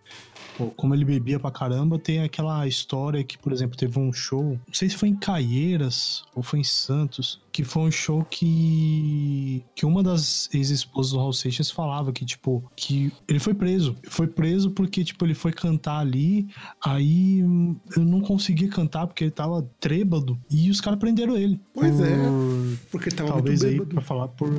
como ele bebia pra caramba, tem aquela história que, por exemplo, teve um show, não sei se foi em Caieiras ou foi em Santos, que foi um show que que uma das ex-esposas do Raul Seixas falava que tipo que ele foi preso, foi preso porque tipo ele foi cantar ali, aí eu não conseguia cantar porque ele tava trêbado e os caras prenderam ele. Pois por, é. Porque ele tava talvez aí para falar por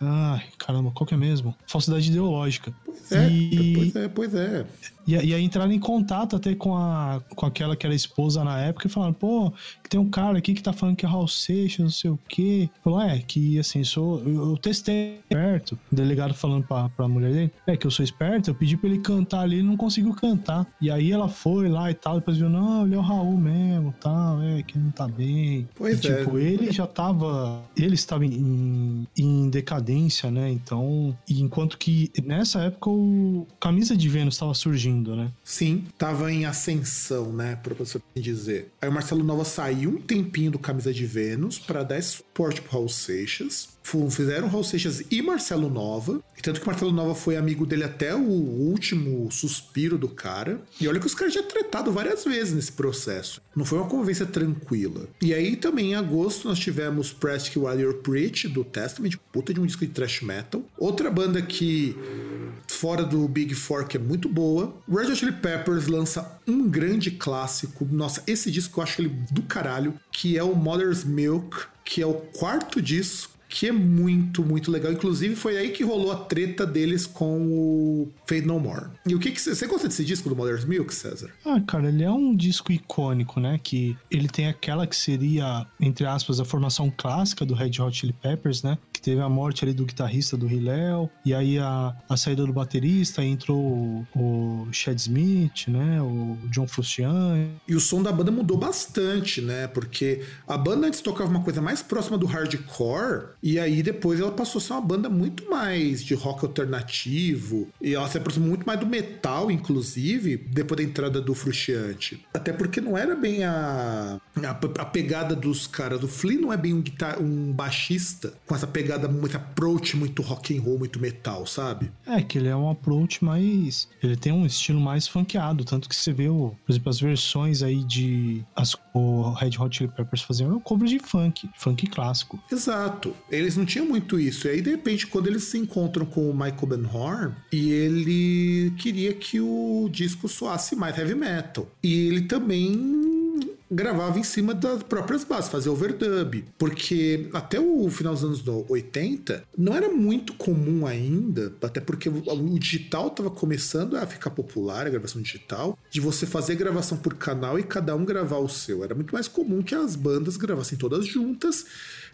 Ai, caramba, qual que é mesmo? Falsidade ideológica. Pois é, e... pois é, pois é. E, e aí entraram em contato até com, a, com aquela que era esposa na época e falaram, pô, que tem um cara aqui que tá falando que é Raul Seixas, não sei o quê. Falou, é, que assim, sou. Eu, eu testei esperto. O delegado falando pra, pra mulher dele, é que eu sou esperto, eu pedi pra ele cantar ali, ele não conseguiu cantar. E aí ela foi lá e tal, depois viu, não, ele é o Raul mesmo, tal, é, que não tá bem. Pois e, é. Tipo, ele já tava. Ele estava em, em decadência, né? Então, enquanto que nessa época o Camisa de Vênus estava surgindo né? Sim, tava em ascensão, né, professor dizer. Aí o Marcelo Nova saiu um tempinho do Camisa de Vênus para dar suporte pro Raul Seixas. Fizeram Raul Seixas e Marcelo Nova. E tanto que Marcelo Nova foi amigo dele até o último suspiro do cara. E olha que os caras já tretado várias vezes nesse processo. Não foi uma convivência tranquila. E aí também em agosto nós tivemos Prestic While Preach do Testament, puta de um disco de thrash metal. Outra banda que fora do Big Four que é muito boa. Red Hot Chili Peppers lança um grande clássico. Nossa, esse disco eu acho ele do caralho, que é o Mother's Milk, que é o quarto disco que é muito, muito legal. Inclusive, foi aí que rolou a treta deles com o Fade No More. E o que que você gosta desse disco do Mother's Milk, César? Ah, cara, ele é um disco icônico, né? Que ele tem aquela que seria, entre aspas, a formação clássica do Red Hot Chili Peppers, né? Que teve a morte ali do guitarrista do Hillel, e aí a, a saída do baterista, entrou o, o Chad Smith, né? O John Frusciante. E o som da banda mudou bastante, né? Porque a banda antes tocava uma coisa mais próxima do hardcore e aí depois ela passou a ser uma banda muito mais de rock alternativo. E ela se aproximou muito mais do metal, inclusive, depois da entrada do Frustiante. Até porque não era bem a, a, a pegada dos caras. O Flea não é bem um, guitar, um baixista com essa pegada muito approach, muito rock and roll, muito metal, sabe? É, que ele é um approach mais. Ele tem um estilo mais funkeado. Tanto que você vê, o, por exemplo, as versões aí de. As, o Red Hot Chili Peppers fazendo cover de funk, funk clássico. Exato eles não tinham muito isso. E aí, de repente, quando eles se encontram com o Michael Ben Horn, e ele queria que o disco soasse mais heavy metal. E ele também gravava em cima das próprias bases, fazia overdub. Porque até o final dos anos 80 não era muito comum ainda, até porque o digital estava começando a ficar popular, a gravação digital, de você fazer gravação por canal e cada um gravar o seu. Era muito mais comum que as bandas gravassem todas juntas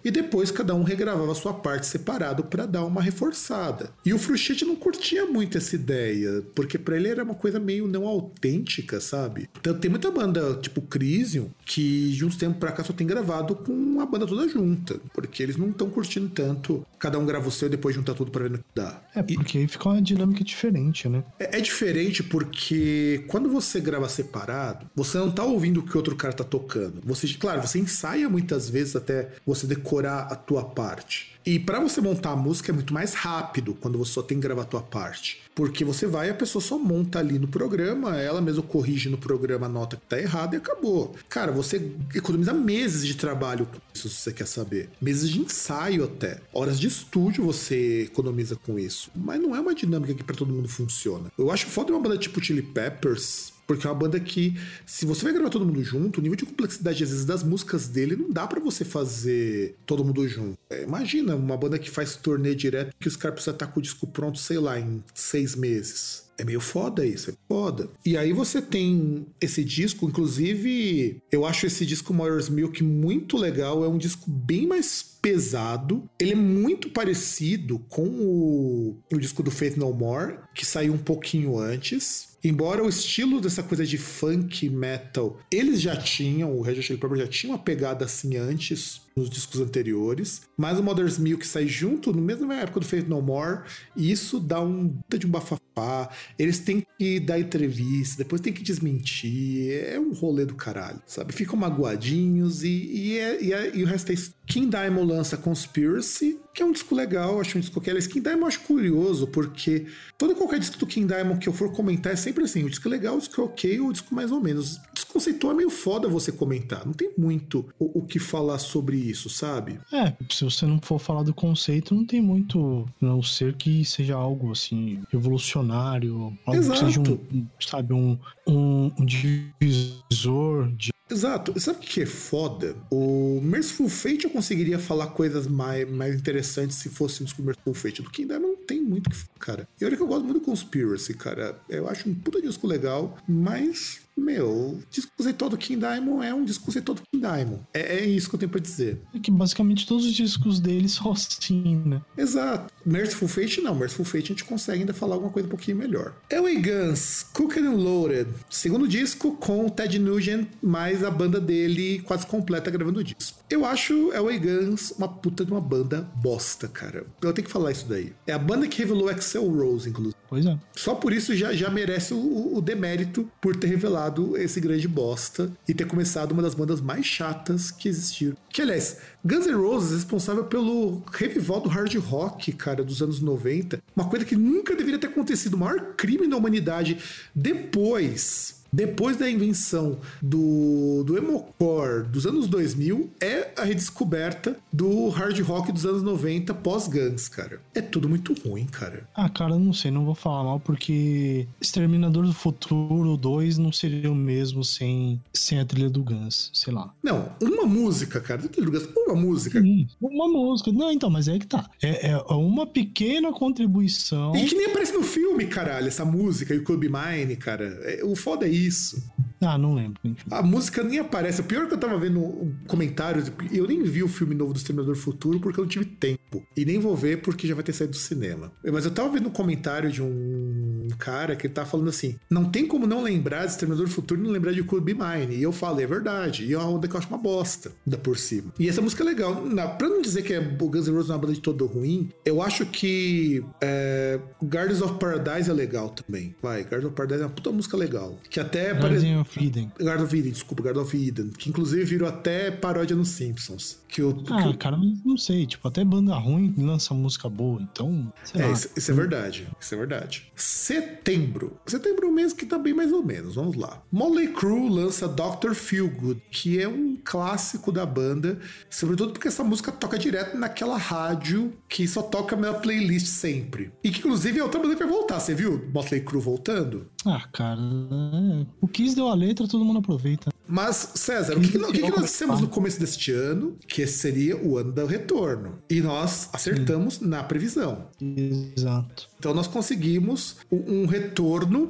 e depois cada um regravava a sua parte separado para dar uma reforçada. E o Fruchete não curtia muito essa ideia, porque para ele era uma coisa meio não autêntica, sabe? Então tem muita banda, tipo Crisium, que de uns tempos pra cá só tem gravado com a banda toda junta, porque eles não estão curtindo tanto, cada um grava o seu e depois junta tudo para ver no que dá. É, porque aí fica uma dinâmica diferente, né? É, é diferente porque quando você grava separado, você não tá ouvindo o que outro cara tá tocando. Você, claro, você ensaia muitas vezes até você decorar decorar a tua parte. E para você montar a música é muito mais rápido quando você só tem que gravar a tua parte. Porque você vai a pessoa só monta ali no programa, ela mesma corrige no programa a nota que tá errada e acabou. Cara, você economiza meses de trabalho com isso, se você quer saber. Meses de ensaio até. Horas de estúdio você economiza com isso. Mas não é uma dinâmica que para todo mundo funciona. Eu acho foda uma banda tipo Chili Peppers porque é uma banda que, se você vai gravar todo mundo junto, o nível de complexidade, às vezes, das músicas dele não dá para você fazer todo mundo junto. É, imagina uma banda que faz turnê direto que os caras precisam estar com o disco pronto, sei lá, em seis meses. É meio foda isso, é foda. E aí você tem esse disco, inclusive, eu acho esse disco Moyer's Milk muito legal, é um disco bem mais pesado. Ele é muito parecido com o, o disco do Faith No More, que saiu um pouquinho antes. Embora o estilo dessa coisa de funk metal, eles já tinham, o Red Hot Chili Peppers já tinha uma pegada assim antes, nos discos anteriores, mas o Mother's Milk sai junto, no mesmo época do Faith No More, e isso dá um de um bafafá. Eles têm que dar entrevista, depois tem que desmentir, é um rolê do caralho, sabe? Ficam magoadinhos e, e, é, e, é, e o resto é isso. King Diamond lança Conspiracy, que é um disco legal, acho um disco que King Diamond eu acho curioso, porque todo qualquer disco do King Diamond que eu for comentar é sempre assim: o disco é legal, o disco é ok, o disco mais ou menos. Desconceituar é meio foda você comentar, não tem muito o, o, que falar sobre isso, sabe? É, se você não for falar do conceito, não tem muito, a não ser que seja algo assim, revolucionário, algo Exato. que seja um, sabe, um, um, um divisor de Exato. Sabe o que é foda? O Merciful Fate eu conseguiria falar coisas mais, mais interessantes se fosse um disco Merciful Fate. Do King Diamond não tem muito que. Cara, e olha que eu gosto muito do Conspiracy, cara. Eu acho um puta disco legal, mas meu, o disco conceitual do King Diamond é um disco conceitual do King Diamond. É, é, isso que eu tenho pra dizer. É que basicamente todos os discos dele são assim, né? Exato. Merciful Fate não. Merciful Fate a gente consegue ainda falar alguma coisa um pouquinho melhor. Elway Guns, Cooked and Loaded. Segundo disco com Ted Nugent, mais a banda dele quase completa gravando o disco. Eu acho Elway Guns uma puta de uma banda bosta, cara. Eu tenho que falar isso daí. É a banda que revelou Excel Rose, inclusive. Pois é. Só por isso já, já merece o, o demérito por ter revelado esse grande bosta e ter começado uma das bandas mais chatas que existiram. Que, aliás, Guns N' Roses é responsável pelo revival do hard rock, cara, dos anos 90. Uma coisa que nunca deveria ter acontecido. O maior crime da humanidade. Depois depois da invenção do, do emocore dos anos 2000, é a redescoberta do hard rock dos anos 90 pós-Guns, cara. É tudo muito ruim, cara. Ah, cara, não sei, não vou falar mal, porque Exterminador do Futuro 2 não seria o mesmo sem, sem a trilha do Guns, sei lá. Não, uma música, cara, trilha do Guns, uma música. Sim, uma música. Não, então, mas é que tá. É, é uma pequena contribuição. E que nem aparece no filme, caralho, essa música e o Club Mine, cara. É, o foda é isso isso. Ah, não lembro. Enfim. A música nem aparece. O pior é que eu tava vendo comentários, eu nem vi o filme novo do Exterminador Futuro porque eu não tive tempo. E nem vou ver porque já vai ter saído do cinema. Mas eu tava vendo um comentário de um cara que ele tava falando assim: não tem como não lembrar de Exterminador Futuro e não lembrar de Club Mine. E eu falei, é verdade. E é uma onda que eu acho uma bosta, da por cima. E essa música é legal. Na, pra não dizer que é o Guns N' Roses é uma banda de todo ruim, eu acho que é, Gardens of Paradise é legal também. Vai, Gardens of Paradise é uma puta música legal. Que até parece. Eden. Garden of Eden, desculpa, Garden of Eden. Que inclusive virou até paródia nos Simpsons. Que o, ah, que cara, não sei. Tipo, até banda ruim lança música boa, então. é, isso, isso, é verdade. Isso é verdade. setembro. Setembro é um mês que tá bem mais ou menos, vamos lá. Motley Crue lança Dr. Feelgood, que é um clássico da banda, sobretudo porque essa música toca direto naquela rádio que só toca a minha playlist sempre. E que inclusive é outra banda vai voltar, você viu Motley Crue voltando? Ah, cara, é... o Kiss deu a letra, todo mundo aproveita. Mas, César, o que, que, o que, que nós dissemos no começo deste ano? Que seria o ano do retorno. E nós acertamos Sim. na previsão. Exato. Então nós conseguimos um, retorno.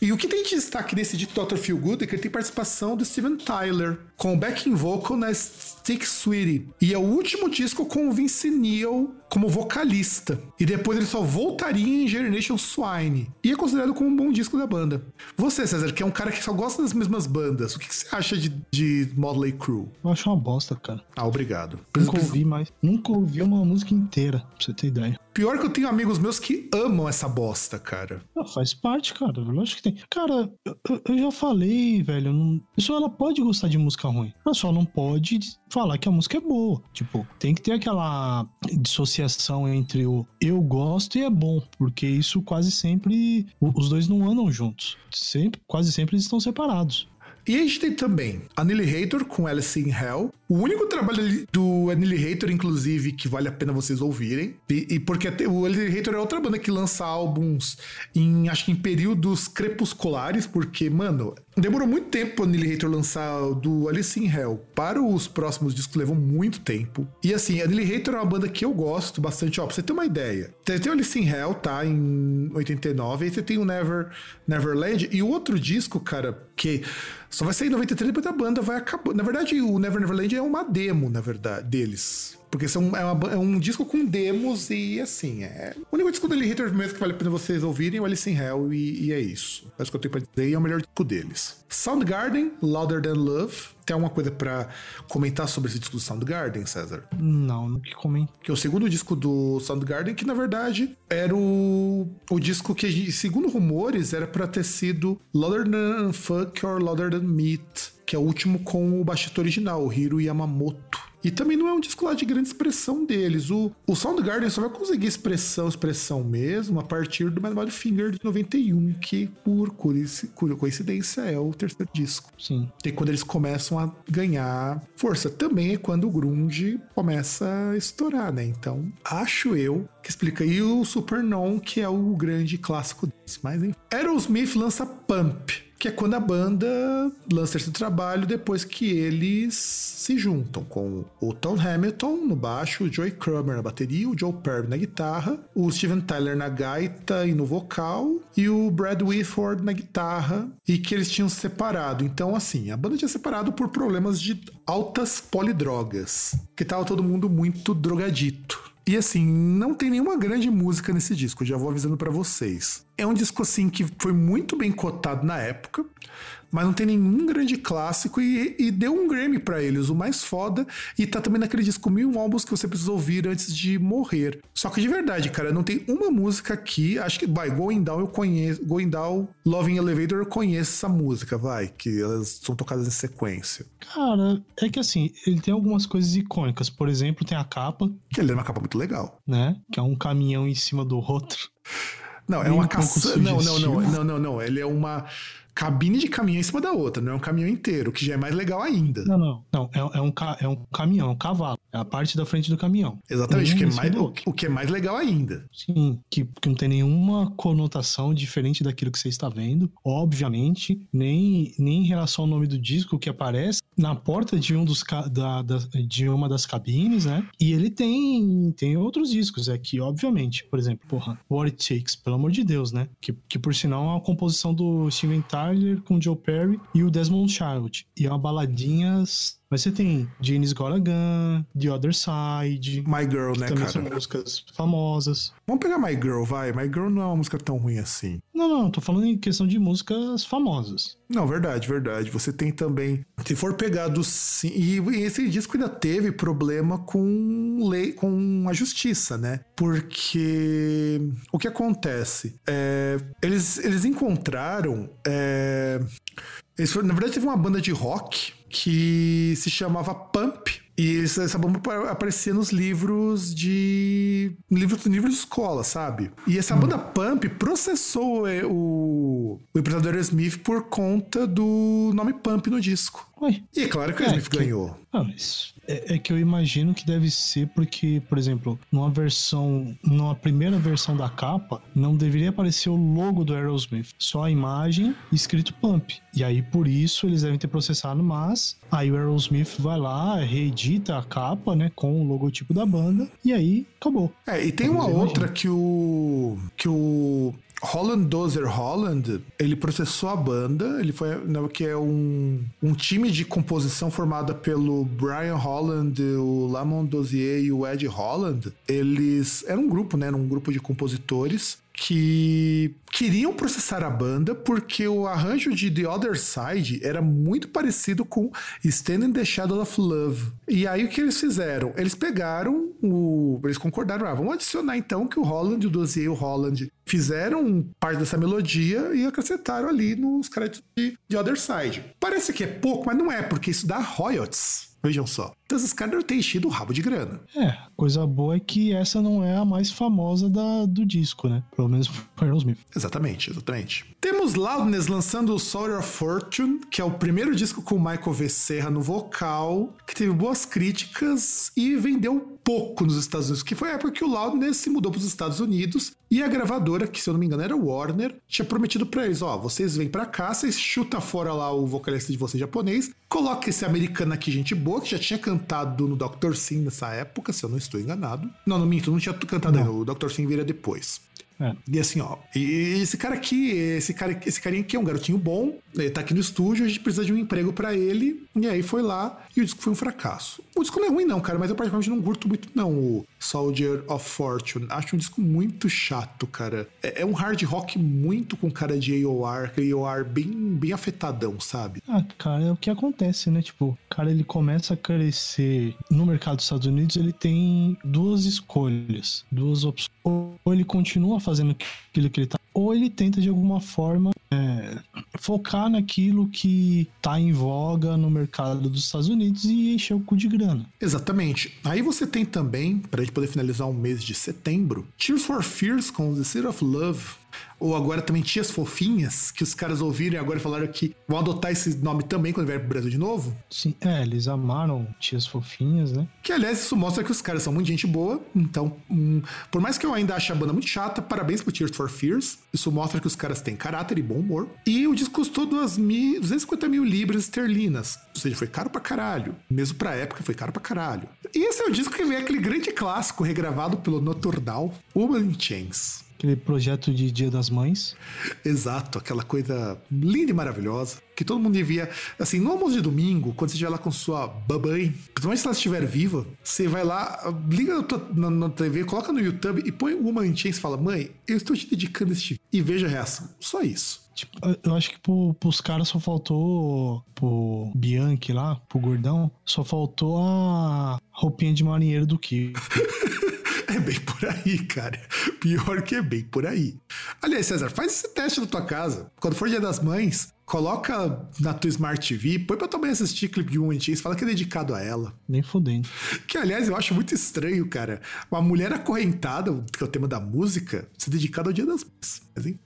E o que tem de destaque nesse de Dr. Feel Good é que ele tem participação do Steven Tyler, com o backing vocal na Stick Sweetie. E é o último disco com o Vince Neil como vocalista. E depois ele só voltaria em Generation Swine. E é considerado como um bom disco da banda. Você, César, que é um cara que só gosta das mesmas bandas, o que, que você acha de, de Motley Crue? Eu acho uma bosta, cara. Ah, obrigado. Nunca ouvi mais. Nunca ouvi uma música inteira, pra você ter ideia. Pior que eu tenho amigos meus que amam essa bosta, cara. Ah, faz parte, cara. Lógico que tem. Cara, eu, eu já falei, velho. Não... A pessoa ela pode gostar de música ruim. Ela só não pode falar que a música é boa. Tipo, tem que ter aquela dissociação entre o eu gosto e é bom. Porque isso quase sempre. Os dois não andam juntos. Sempre, quase sempre eles estão separados. E a gente tem também Annihilator com Alice in Hell. O único trabalho do Annihilator, inclusive, que vale a pena vocês ouvirem. E, e porque o Annihilator é outra banda que lança álbuns em, acho que em períodos crepusculares, porque, mano, demorou muito tempo o Annihilator lançar do Alice in Hell. Para os próximos discos levou muito tempo. E assim, Annihilator é uma banda que eu gosto bastante. Ó, pra você ter uma ideia. Tem o Alice in Hell, tá? Em 89. Aí você tem o Never, Neverland. E o outro disco, cara, que só vai sair em 93 depois da banda vai acabar. Na verdade, o Never Neverland é uma demo, na verdade, deles. Porque são, é, uma, é, um disco com demos e assim, é. O único disco dele Hater mesmo que vale a pena vocês ouvirem é o Alice in Hell e, e é isso. É isso que eu tenho pra dizer e é o melhor disco deles. Soundgarden, Louder Than Love. Tem alguma coisa para comentar sobre esse disco do Soundgarden, César? Não, não que comento. Que é o segundo disco do Soundgarden, que na verdade era o, o disco que, segundo rumores, era para ter sido Louder Than Fuck or Louder Than Meat, que é o último com o baixista original, o Hiro Yamamoto. E também não é um disco lá de grande expressão deles. O, o Soundgarden só vai conseguir expressão, expressão mesmo, a partir do Mad Finger de 91, que por coincidência é o terceiro disco. Sim. E quando eles começam a ganhar força. Também é quando o grunge começa a estourar, né? Então, acho eu que explica. E o Supernon, que é o grande clássico deles. Mas enfim. Aerosmith lança Pump que é quando a banda lança esse trabalho depois que eles se juntam com o Tom Hamilton no baixo, o Joey Kramer na bateria, o Joe Perry na guitarra, o Steven Tyler na gaita e no vocal e o Brad Whitford na guitarra e que eles tinham separado. Então, assim, a banda tinha separado por problemas de altas polidrogas, que tava todo mundo muito drogadito. E assim, não tem nenhuma grande música nesse disco, já vou avisando para vocês. É um disco assim que foi muito bem cotado na época mas não tem nenhum grande clássico e, e deu um Grammy para eles, o mais foda, e tá também naquele disco Mil Álbuns que você precisa ouvir antes de morrer. Só que de verdade, cara, não tem uma música aqui, acho que, vai, Going Down eu conheço, Going Down, Loving Elevator eu conheço essa música, vai, que elas são tocadas em sequência. Cara, é que assim, ele tem algumas coisas icônicas, por exemplo, tem a capa. Que ele é uma capa muito legal. Né? Que é um caminhão em cima do outro. Não, é uma caça. Não, não, não, não, não, não. Ele é uma cabine de caminhão em cima da outra, não é um caminhão inteiro, que já é mais legal ainda. Não, não, não, é, é um, é um caminhão, é um cavalo, é a parte da frente do caminhão. Exatamente, um o, que é mais, o, o, que é mais legal ainda. Sim, que, que não tem nenhuma conotação diferente daquilo que você está vendo, obviamente, nem, nem em relação ao nome do disco que aparece na porta de um dos da, da, de uma das cabines, né? E ele tem tem outros discos, é que obviamente, por exemplo, porra, What It Takes, pelo amor de Deus, né? Que, que por sinal é uma composição do Steven Tyler Tyler com Joe Perry e o Desmond Child. E é uma baladinhas mas você tem Janis Goragan, The Other Side. My Girl, né, também cara? são músicas famosas. Vamos pegar My Girl, vai. My Girl não é uma música tão ruim assim. Não, não, tô falando em questão de músicas famosas. Não, verdade, verdade. Você tem também. Se for pegado sim. E esse disco ainda teve problema com lei, com a justiça, né? Porque o que acontece? É, eles, eles encontraram. É, na verdade, teve uma banda de rock que se chamava Pump E essa bomba aparecia nos livros de. livros livro de escola, sabe? E essa hum. banda Pump processou é, o, o empreendedor Smith por conta do nome Pump no disco. Oi. E é claro que o é, Smith que... ganhou. Ah, mas é, é, que eu imagino que deve ser porque, por exemplo, numa versão, numa primeira versão da capa, não deveria aparecer o logo do Aerosmith, só a imagem escrito Pump. E aí por isso eles devem ter processado, mas aí o Aerosmith vai lá, reedita a capa, né, com o logotipo da banda e aí acabou. É, e tem uma outra que o que o Holland Dozer Holland, ele processou a banda, ele foi, né, que é um, um time de composição formada pelo Brian Holland, o Lamont Dozier e o Ed Holland. Eles eram um grupo, né, era um grupo de compositores que queriam processar a banda porque o arranjo de The Other Side era muito parecido com Stand in the Shadow of Love. E aí o que eles fizeram? Eles pegaram o. Eles concordaram, ah, vamos adicionar então que o Holland, o Dozier e o Holland fizeram parte dessa melodia e acrescentaram ali nos créditos de The Other Side. Parece que é pouco, mas não é, porque isso dá royalties. Vejam só. Esses caras têm enchido o rabo de grana. É, coisa boa é que essa não é a mais famosa da, do disco, né? Pelo menos para Aerosmith. Exatamente, exatamente. Temos Loudness lançando o Soul of Fortune, que é o primeiro disco com o Michael V. Serra no vocal, que teve boas críticas e vendeu pouco nos Estados Unidos, que foi a época que o Loudness se mudou para os Estados Unidos e a gravadora, que se eu não me engano era Warner, tinha prometido para eles, ó, vocês vêm para cá, vocês chuta fora lá o vocalista de vocês japonês, coloca esse americano aqui, gente boa, que já tinha cantado no Dr. Sim nessa época, se eu não estou enganado. Não, não minto, não tinha cantado ainda, o Dr. Sim viria depois. É. E assim, ó, e esse cara aqui, esse cara, esse carinha aqui é um garotinho bom, ele tá aqui no estúdio, a gente precisa de um emprego para ele, e aí foi lá, e o disco foi um fracasso. O disco não é ruim não, cara, mas eu particularmente não curto muito não o Soldier of Fortune. Acho um disco muito chato, cara. É, é um hard rock muito com cara de AOR, AOR bem, bem afetadão, sabe? Ah, cara, é o que acontece, né? Tipo, o cara ele começa a crescer no mercado dos Estados Unidos, ele tem duas escolhas, duas opções. Ou ele continua fazendo aquilo que ele tá, ou ele tenta de alguma forma é, focar naquilo que tá em voga no mercado dos Estados Unidos e encher o cu de grana. Exatamente. Aí você tem também, pra gente poder finalizar o mês de setembro, Tears for Fears com The City of Love, ou agora também Tias Fofinhas, que os caras ouviram e agora falaram que vão adotar esse nome também quando vier pro Brasil de novo. Sim, é, eles amaram Tias Fofinhas, né? Que aliás, isso mostra que os caras são muito gente boa. Então, hum, por mais que eu ainda ache a banda muito chata, parabéns pro Tears for Fears. Isso mostra que os caras têm caráter e bom humor. E o disco custou 250 mil libras esterlinas. Ou seja, foi caro pra caralho. Mesmo pra época, foi caro pra caralho. E esse é o disco que vem aquele grande clássico regravado pelo Noturdal, Woman Chains. Aquele projeto de Dia das Mães. Exato, aquela coisa linda e maravilhosa. Que todo mundo devia. Assim, no almoço de domingo, quando você estiver lá com sua babãe, principalmente se ela estiver viva, você vai lá, liga na, na, TV, coloca no YouTube e põe uma Chance e fala: Mãe, eu estou te dedicando este. E veja a reação. Só isso. Tipo, eu acho que pro, pros caras só faltou, pro Bianchi lá, pro gordão, só faltou a roupinha de marinheiro do que. É bem por aí, cara. Pior que é bem por aí. Aliás, César, faz esse teste na tua casa. Quando for dia das mães, coloca na tua Smart TV, põe pra tua mãe assistir clipe de One Chase, fala que é dedicado a ela. Nem fudendo. Que, aliás, eu acho muito estranho, cara. Uma mulher acorrentada, que é o tema da música, ser dedicada ao dia das mães. Mas, hein?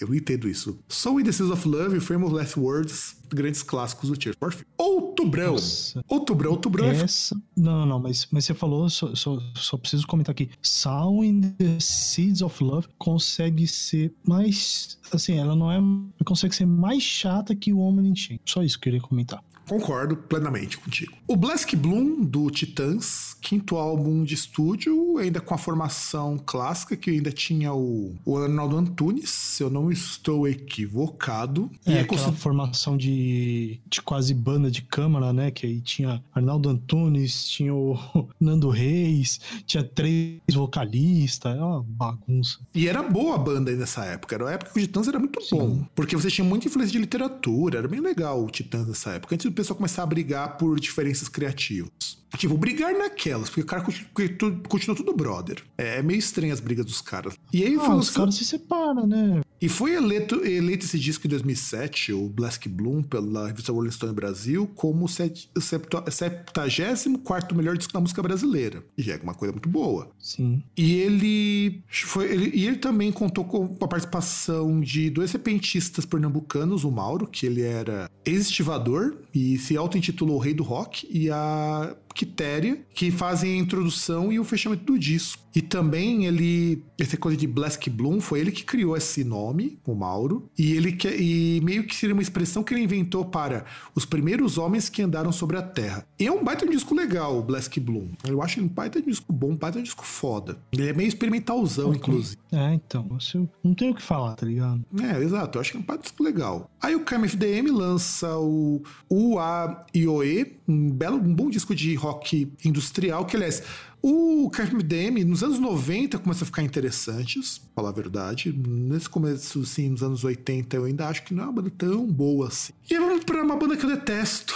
Eu não entendo isso. Soul in the Seas of Love Frame of Last Words grandes clássicos do Tears for Fears. Outubrão. Nossa. Outubrão, outubrão. É Essa... É... Não, não, mas, mas você falou, só, só, só preciso comentar aqui. Sound in the Seeds of Love consegue ser mais. Assim, ela não é. Consegue ser mais chata que o Homem Chain. Só isso que eu queria comentar. Concordo plenamente contigo. O Black Bloom, do Titãs, quinto álbum de estúdio, ainda com a formação clássica, que ainda tinha o, o Arnaldo Antunes, se eu não estou equivocado. É, e é aquela formação de, de quase banda de câmara, né? Que aí tinha Arnaldo Antunes, tinha o Nando Reis, tinha três vocalistas, é uma bagunça. E era boa a banda aí nessa época, era uma época que o Titãs era muito Sim. bom, porque você tinha muita influência de literatura, era bem legal o Titãs nessa época. Antes pessoa começar a brigar por diferenças criativas. Tipo, brigar naquelas, porque o cara continua, continua tudo brother. É, é, meio estranho as brigas dos caras. E aí ah, os assim, caras se separam, né? E foi eleito, eleito esse disco em 2007, o Black Bloom, pela revista Rolling Stone Brasil, como o 74 melhor disco da música brasileira. E já é uma coisa muito boa. Sim. E ele foi. Ele, e ele também contou com a participação de dois repentistas pernambucanos, o Mauro, que ele era ex-estivador e se auto-intitulou Rei do Rock, e a Quitéria, que fazem a introdução e o fechamento do disco. E também ele, essa coisa de Black Bloom, foi ele que criou esse nome, o Mauro, e ele que, e meio que seria uma expressão que ele inventou para os primeiros homens que andaram sobre a Terra. E é um baita um disco legal, o Black Bloom. Eu acho um baita disco bom, um baita disco foda. Ele é meio experimentalzão, inclusive. É, então, eu não tenho o que falar, tá ligado? É, exato, eu acho que é um baita disco legal. Aí o KMFDM lança o UA-IOE, um belo, um bom disco de rock industrial, que aliás, o KFMDM, nos anos 90, começa a ficar interessantes, pra falar a verdade. Nesse começo, sim, nos anos 80, eu ainda acho que não é uma banda tão boa assim. E aí vamos pra uma banda que eu detesto.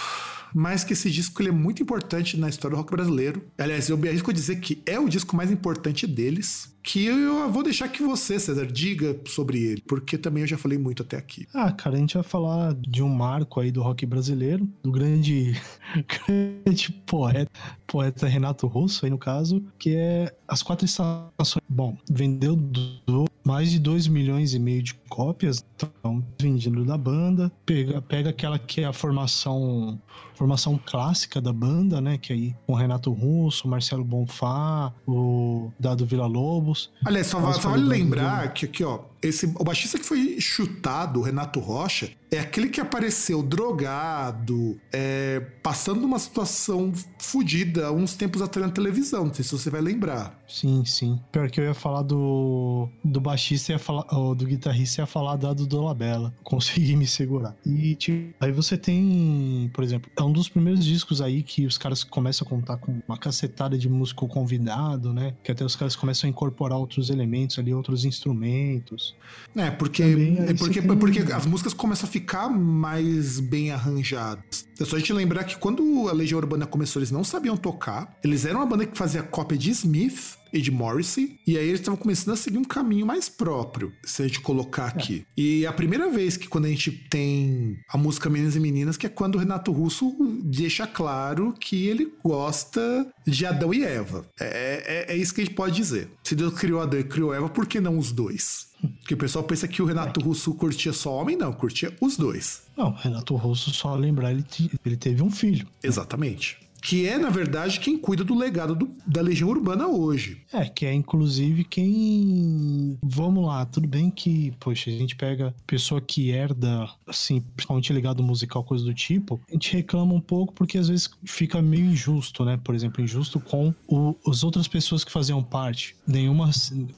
Mas que esse disco ele é muito importante na história do rock brasileiro. Aliás, eu me arrisco dizer que é o disco mais importante deles que eu vou deixar que você, César, diga sobre ele, porque também eu já falei muito até aqui. Ah, cara, a gente vai falar de um marco aí do rock brasileiro, do grande, grande poeta, poeta Renato Russo, aí no caso, que é As Quatro Estações. Bom, vendeu do, mais de 2 milhões e meio de cópias, então, vendido da banda, pega, pega aquela que é a formação formação clássica da banda, né, que é aí com Renato Russo, Marcelo Bonfá, o Dado Vila Lobo, Aliás, só, só vale lembrar que aqui, ó, esse, o baixista que foi chutado, o Renato Rocha, é aquele que apareceu drogado, é, passando uma situação fodida uns tempos atrás na televisão. Não sei se você vai lembrar. Sim, sim. Pior que eu ia falar do, do baixista, ia falar, do guitarrista, ia falar da do Dolabella. Consegui me segurar. E tipo, aí você tem, por exemplo, é um dos primeiros discos aí que os caras começam a contar com uma cacetada de músico convidado, né? Que até os caras começam a incorporar outros elementos ali, outros instrumentos. É, porque, é porque, tem... porque as músicas começam a ficar mais bem arranjadas. É só a gente lembrar que quando a Legião Urbana começou, eles não sabiam tocar. Eles eram uma banda que fazia cópia de Smith e de Morrissey. E aí eles estavam começando a seguir um caminho mais próprio, se a gente colocar aqui. É. E a primeira vez que quando a gente tem a música Meninas e Meninas, que é quando o Renato Russo deixa claro que ele gosta de Adão e Eva. É, é, é isso que a gente pode dizer. Se Deus criou Adão e criou Eva, por que não os dois? Porque o pessoal pensa que o Renato é. Russo curtia só homem, não, curtia os dois. Não, Renato Russo, só lembrar, ele, ele teve um filho. Exatamente que é, na verdade, quem cuida do legado do, da Legião Urbana hoje. É, que é inclusive quem. Vamos lá, tudo bem que, poxa, a gente pega pessoa que herda, assim, principalmente legado musical, coisa do tipo, a gente reclama um pouco porque às vezes fica meio injusto, né? Por exemplo, injusto com o, as outras pessoas que faziam parte. Nenhuma.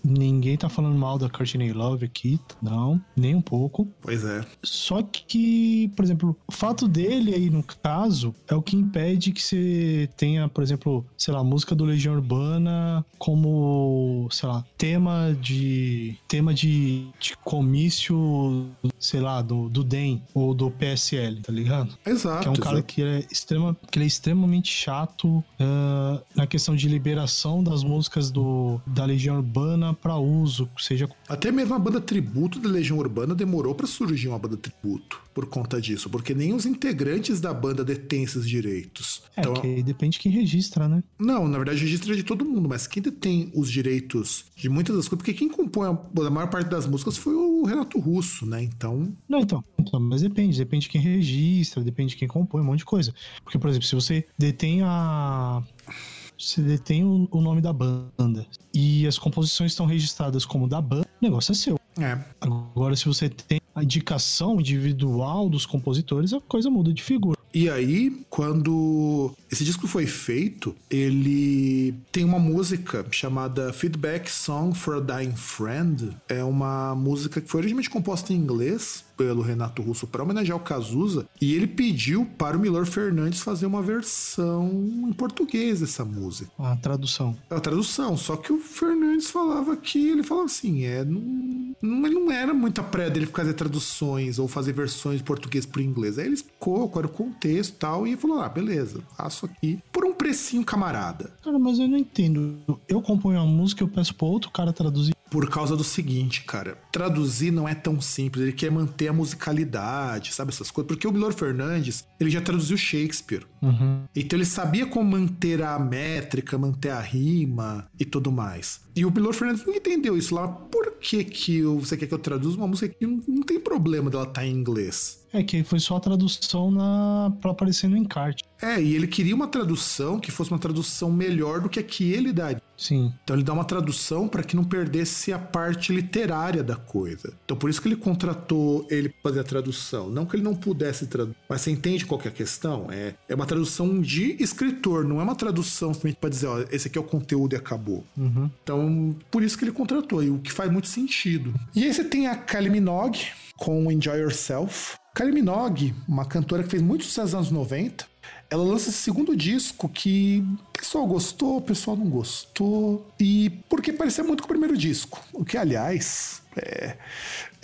Ninguém tá falando mal da Courtney Love aqui, não, nem um pouco. Pois é. Só que, por exemplo, o fato dele aí, no caso, é o que impede que você tenha, por exemplo, sei lá, música do Legião Urbana como, sei lá, tema de tema de, de comício, sei lá, do, do DEM ou do PSL, tá ligado? Exato. Que é um cara exato. que é, extrema, que é extremamente chato uh, na questão de liberação das músicas do, da Legião Urbana para uso, seja... Até mesmo a banda tributo da Legião Urbana demorou para surgir uma banda tributo por conta disso, porque nem os integrantes da banda detêm esses direitos. É, então, que depende de quem registra, né? Não, na verdade registra de todo mundo, mas quem detém os direitos de muitas das coisas, porque quem compõe a, a maior parte das músicas foi o Renato Russo, né? Então. Não, então, então, mas depende, depende de quem registra, depende de quem compõe, um monte de coisa. Porque, por exemplo, se você detém a você detém o, o, nome da banda e as composições estão registradas como da banda, o negócio é seu. É. Agora, se você tem a indicação individual dos compositores, a coisa muda de figura. E aí, quando esse disco foi feito, ele tem uma música chamada Feedback Song for a Dying Friend. É uma música que foi originalmente composta em inglês pelo Renato Russo para homenagear o Cazuza e ele pediu para o Milor Fernandes fazer uma versão em português dessa música. A tradução. A tradução, só que o Fernandes falava que ele falava assim, é, não, não, não era muita pré dele fazer traduções ou fazer versões de português para inglês. Aí ele explicou qual era o contexto e tal e falou: "Ah, beleza, faço aqui por um precinho camarada". Cara, mas eu não entendo. Eu componho uma música, eu peço para outro cara traduzir por causa do seguinte, cara. Traduzir não é tão simples, ele quer manter a musicalidade, sabe essas coisas? Porque o Milor Fernandes, ele já traduziu Shakespeare. Uhum. Então ele sabia como manter a métrica, manter a rima e tudo mais. E o Milor Fernandes não entendeu isso lá. Por que, que você quer que eu traduza uma música que não, tem problema dela estar tá em inglês? É que foi só a tradução na para aparecer no encarte. É, e ele queria uma tradução que fosse uma tradução melhor do que a que ele daria. Sim. Então ele dá uma tradução para que não perdesse a parte literária da coisa. Então por isso que ele contratou ele para fazer a tradução. Não que ele não pudesse traduzir. Mas você entende qual é a questão? É, é uma tradução de escritor, não é uma tradução simplesmente para dizer, ó, esse aqui é o conteúdo e acabou. Uhum. Então por isso que ele contratou, e o que faz muito sentido. E aí você tem a Kylie Minogue com Enjoy Yourself. Kylie Minogue, uma cantora que fez muito sucesso nos anos 90, ela lança esse segundo disco que o pessoal gostou, o pessoal não gostou. E porque parecia muito com o primeiro disco. O que, aliás, é,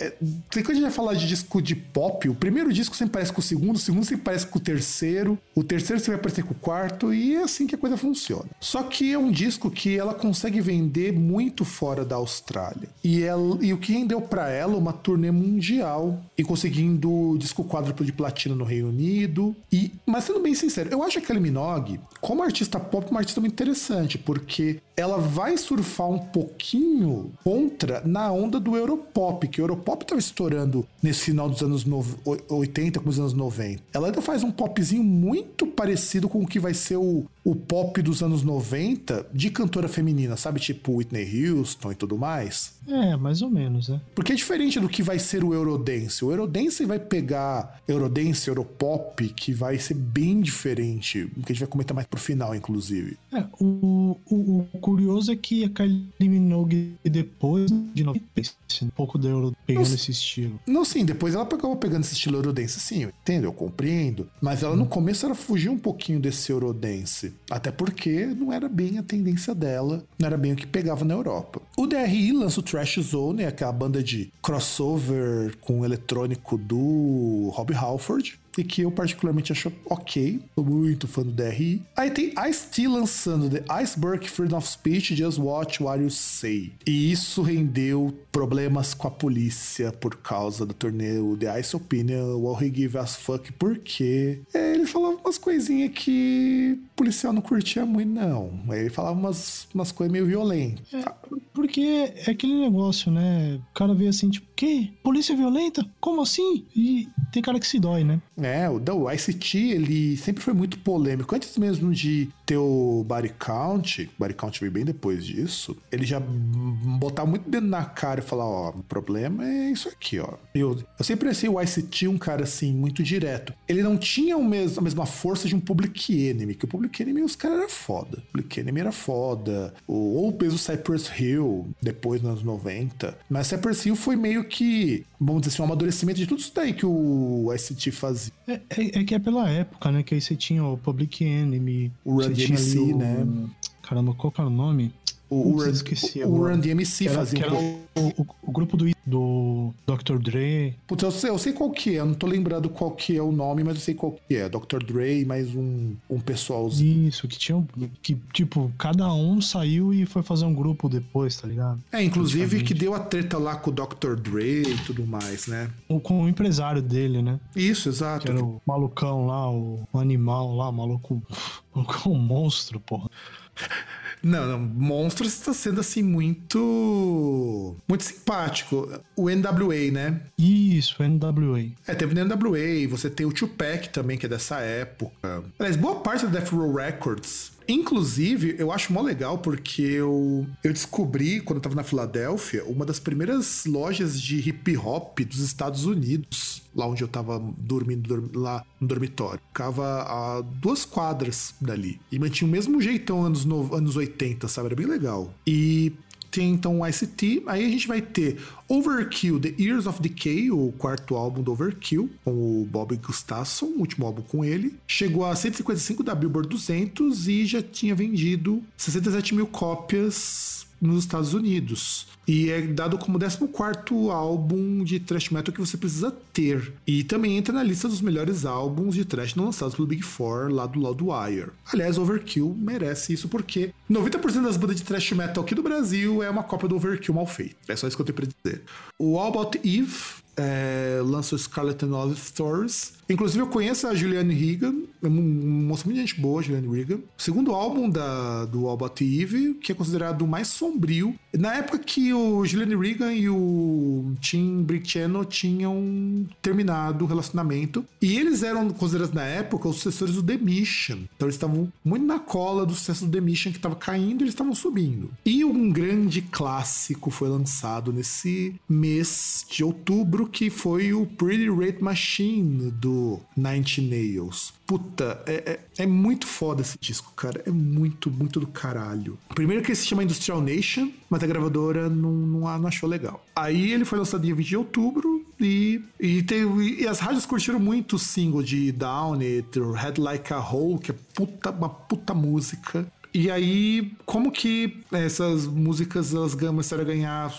é, quando a gente vai falar de disco de pop, o primeiro disco sempre parece com o segundo, o segundo sempre parece com o terceiro, o terceiro sempre vai parecer com o quarto, e é assim que a coisa funciona. Só que é um disco que ela consegue vender muito fora da Austrália. E, ela, e o que rendeu para ela uma turnê mundial, e conseguindo disco quádruplo de platina no Reino Unido. E, mas sendo bem sincero, eu acho que a Minogue, como artista pop, uma artista muito interessante, porque ela vai surfar um pouquinho contra na onda do Europop, que o Europop estava estourando nesse final dos anos 80, com os anos 90. Ela ainda faz um popzinho muito parecido com o que vai ser o, o pop dos anos 90 de cantora feminina, sabe? Tipo Whitney Houston e tudo mais. É, mais ou menos, né? Porque é diferente do que vai ser o Eurodance. O Eurodance vai pegar Eurodance, Europop, que vai ser bem diferente, que a gente vai comentar mais pro final, inclusive. É, o, o, o curioso é que a Kylie Minogue depois de 90, um pouco da Euro pegando não, esse estilo. Não, sim, depois ela acabou pegando esse estilo Eurodance, sim, eu entendo, eu compreendo. Mas ela hum. no começo ela fugiu um pouquinho desse Eurodance. Até porque não era bem a tendência dela, não era bem o que pegava na Europa. O DRI lança o Trash Zone, é aquela banda de crossover com eletrônico do Rob Halford e que eu particularmente acho ok. Tô muito fã do DRI. Aí tem Ice-T lançando The Iceberg Freedom of Speech, Just Watch What You Say. E isso rendeu problemas com a polícia por causa do torneio The Ice Opinion, What He Give Us Fuck, porque ele falava umas coisinhas que o policial não curtia muito, não. Ele falava umas, umas coisas meio violentas. É, porque é aquele negócio, né? O cara vê assim, tipo, que? Polícia violenta? Como assim? E tem cara que se dói, né? É, o, o ICT, ele sempre foi muito polêmico. Antes mesmo de ter o Body Count, Body Count veio bem depois disso, ele já botava muito dentro na cara e falar, ó, o problema é isso aqui, ó. Eu, eu sempre achei o ICT um cara, assim, muito direto. Ele não tinha o mesmo, a mesma força de um Public Enemy, que o Public Enemy, os caras eram foda. O Public Enemy era foda. ou o peso Cypress Hill, depois nos anos 90. Mas Cypress Hill foi meio que, vamos dizer assim, um amadurecimento de tudo isso daí que o ICT fazia. É, é, é, que é pela época, né? Que aí você tinha o Public Enemy. O Run DMC, o, né? Caramba, qual que era o nome? O, o, Run, esqueci o Run DMC era, fazia um o, o, grupo do, do Dr. Dre. Putz, eu sei, eu sei qual que é, eu não tô lembrando qual que é o nome, mas eu sei qual que é. Dr. Dre mais um, um pessoalzinho. Isso, que tinha. Que, tipo, cada um saiu e foi fazer um grupo depois, tá ligado? É, inclusive que deu a treta lá com o Dr. Dre e tudo mais, né? Com o empresário dele, né? Isso, exato. Que era o malucão lá, o, o animal lá, o maluco. O maluco é um monstro, porra. Não, não. Monstros está sendo assim muito. Muito simpático. O NWA, né? Isso, NWA. É, teve o NWA, você tem o Tupac também, que é dessa época. Aliás, boa parte da Death Row Records Inclusive, eu acho mó legal porque eu, eu descobri, quando eu tava na Filadélfia, uma das primeiras lojas de hip hop dos Estados Unidos, lá onde eu tava dormindo, lá no dormitório. Ficava a duas quadras dali. E mantinha o mesmo jeitão anos, no, anos 80, sabe? Era bem legal. E tem então o ICT, aí a gente vai ter Overkill, The Years of Decay, o quarto álbum do Overkill, com o Bob Gustafson, o último álbum com ele. Chegou a 155 da Billboard 200 e já tinha vendido 67 mil cópias nos Estados Unidos. E é dado como 14 álbum de thrash metal que você precisa ter. E também entra na lista dos melhores álbuns de thrash não lançados pelo Big Four lá do Loudwire. Aliás, Overkill merece isso porque 90% das bandas de thrash metal aqui do Brasil é uma cópia do Overkill mal feito. É só isso que eu tenho pra dizer. O All About Eve é, lança Scarlet and Olive Stories. Inclusive, eu conheço a Julianne Regan, é uma moça muito gente boa, Julianne Regan. O segundo álbum da, do Albert Eve, que é considerado o mais sombrio. Na época que o Julianne Regan e o Tim Brickchano tinham terminado o relacionamento. E eles eram considerados, na época, os sucessores do The Mission. Então, eles estavam muito na cola do sucesso do The Mission, que estava caindo e eles estavam subindo. E um grande clássico foi lançado nesse mês de outubro, que foi o Pretty Rate Machine do Nine Nails. Puta, é, é, é, muito foda esse disco, cara. É muito, muito do caralho. Primeiro que ele se chama Industrial Nation, mas a gravadora não, não, não achou legal. Aí ele foi lançado dia 20 de outubro e, e, teve, e as rádios curtiram muito o single de Down It, Head Like a Hole, que é puta, uma puta música. E aí, como que essas músicas elas começaram a ganhar,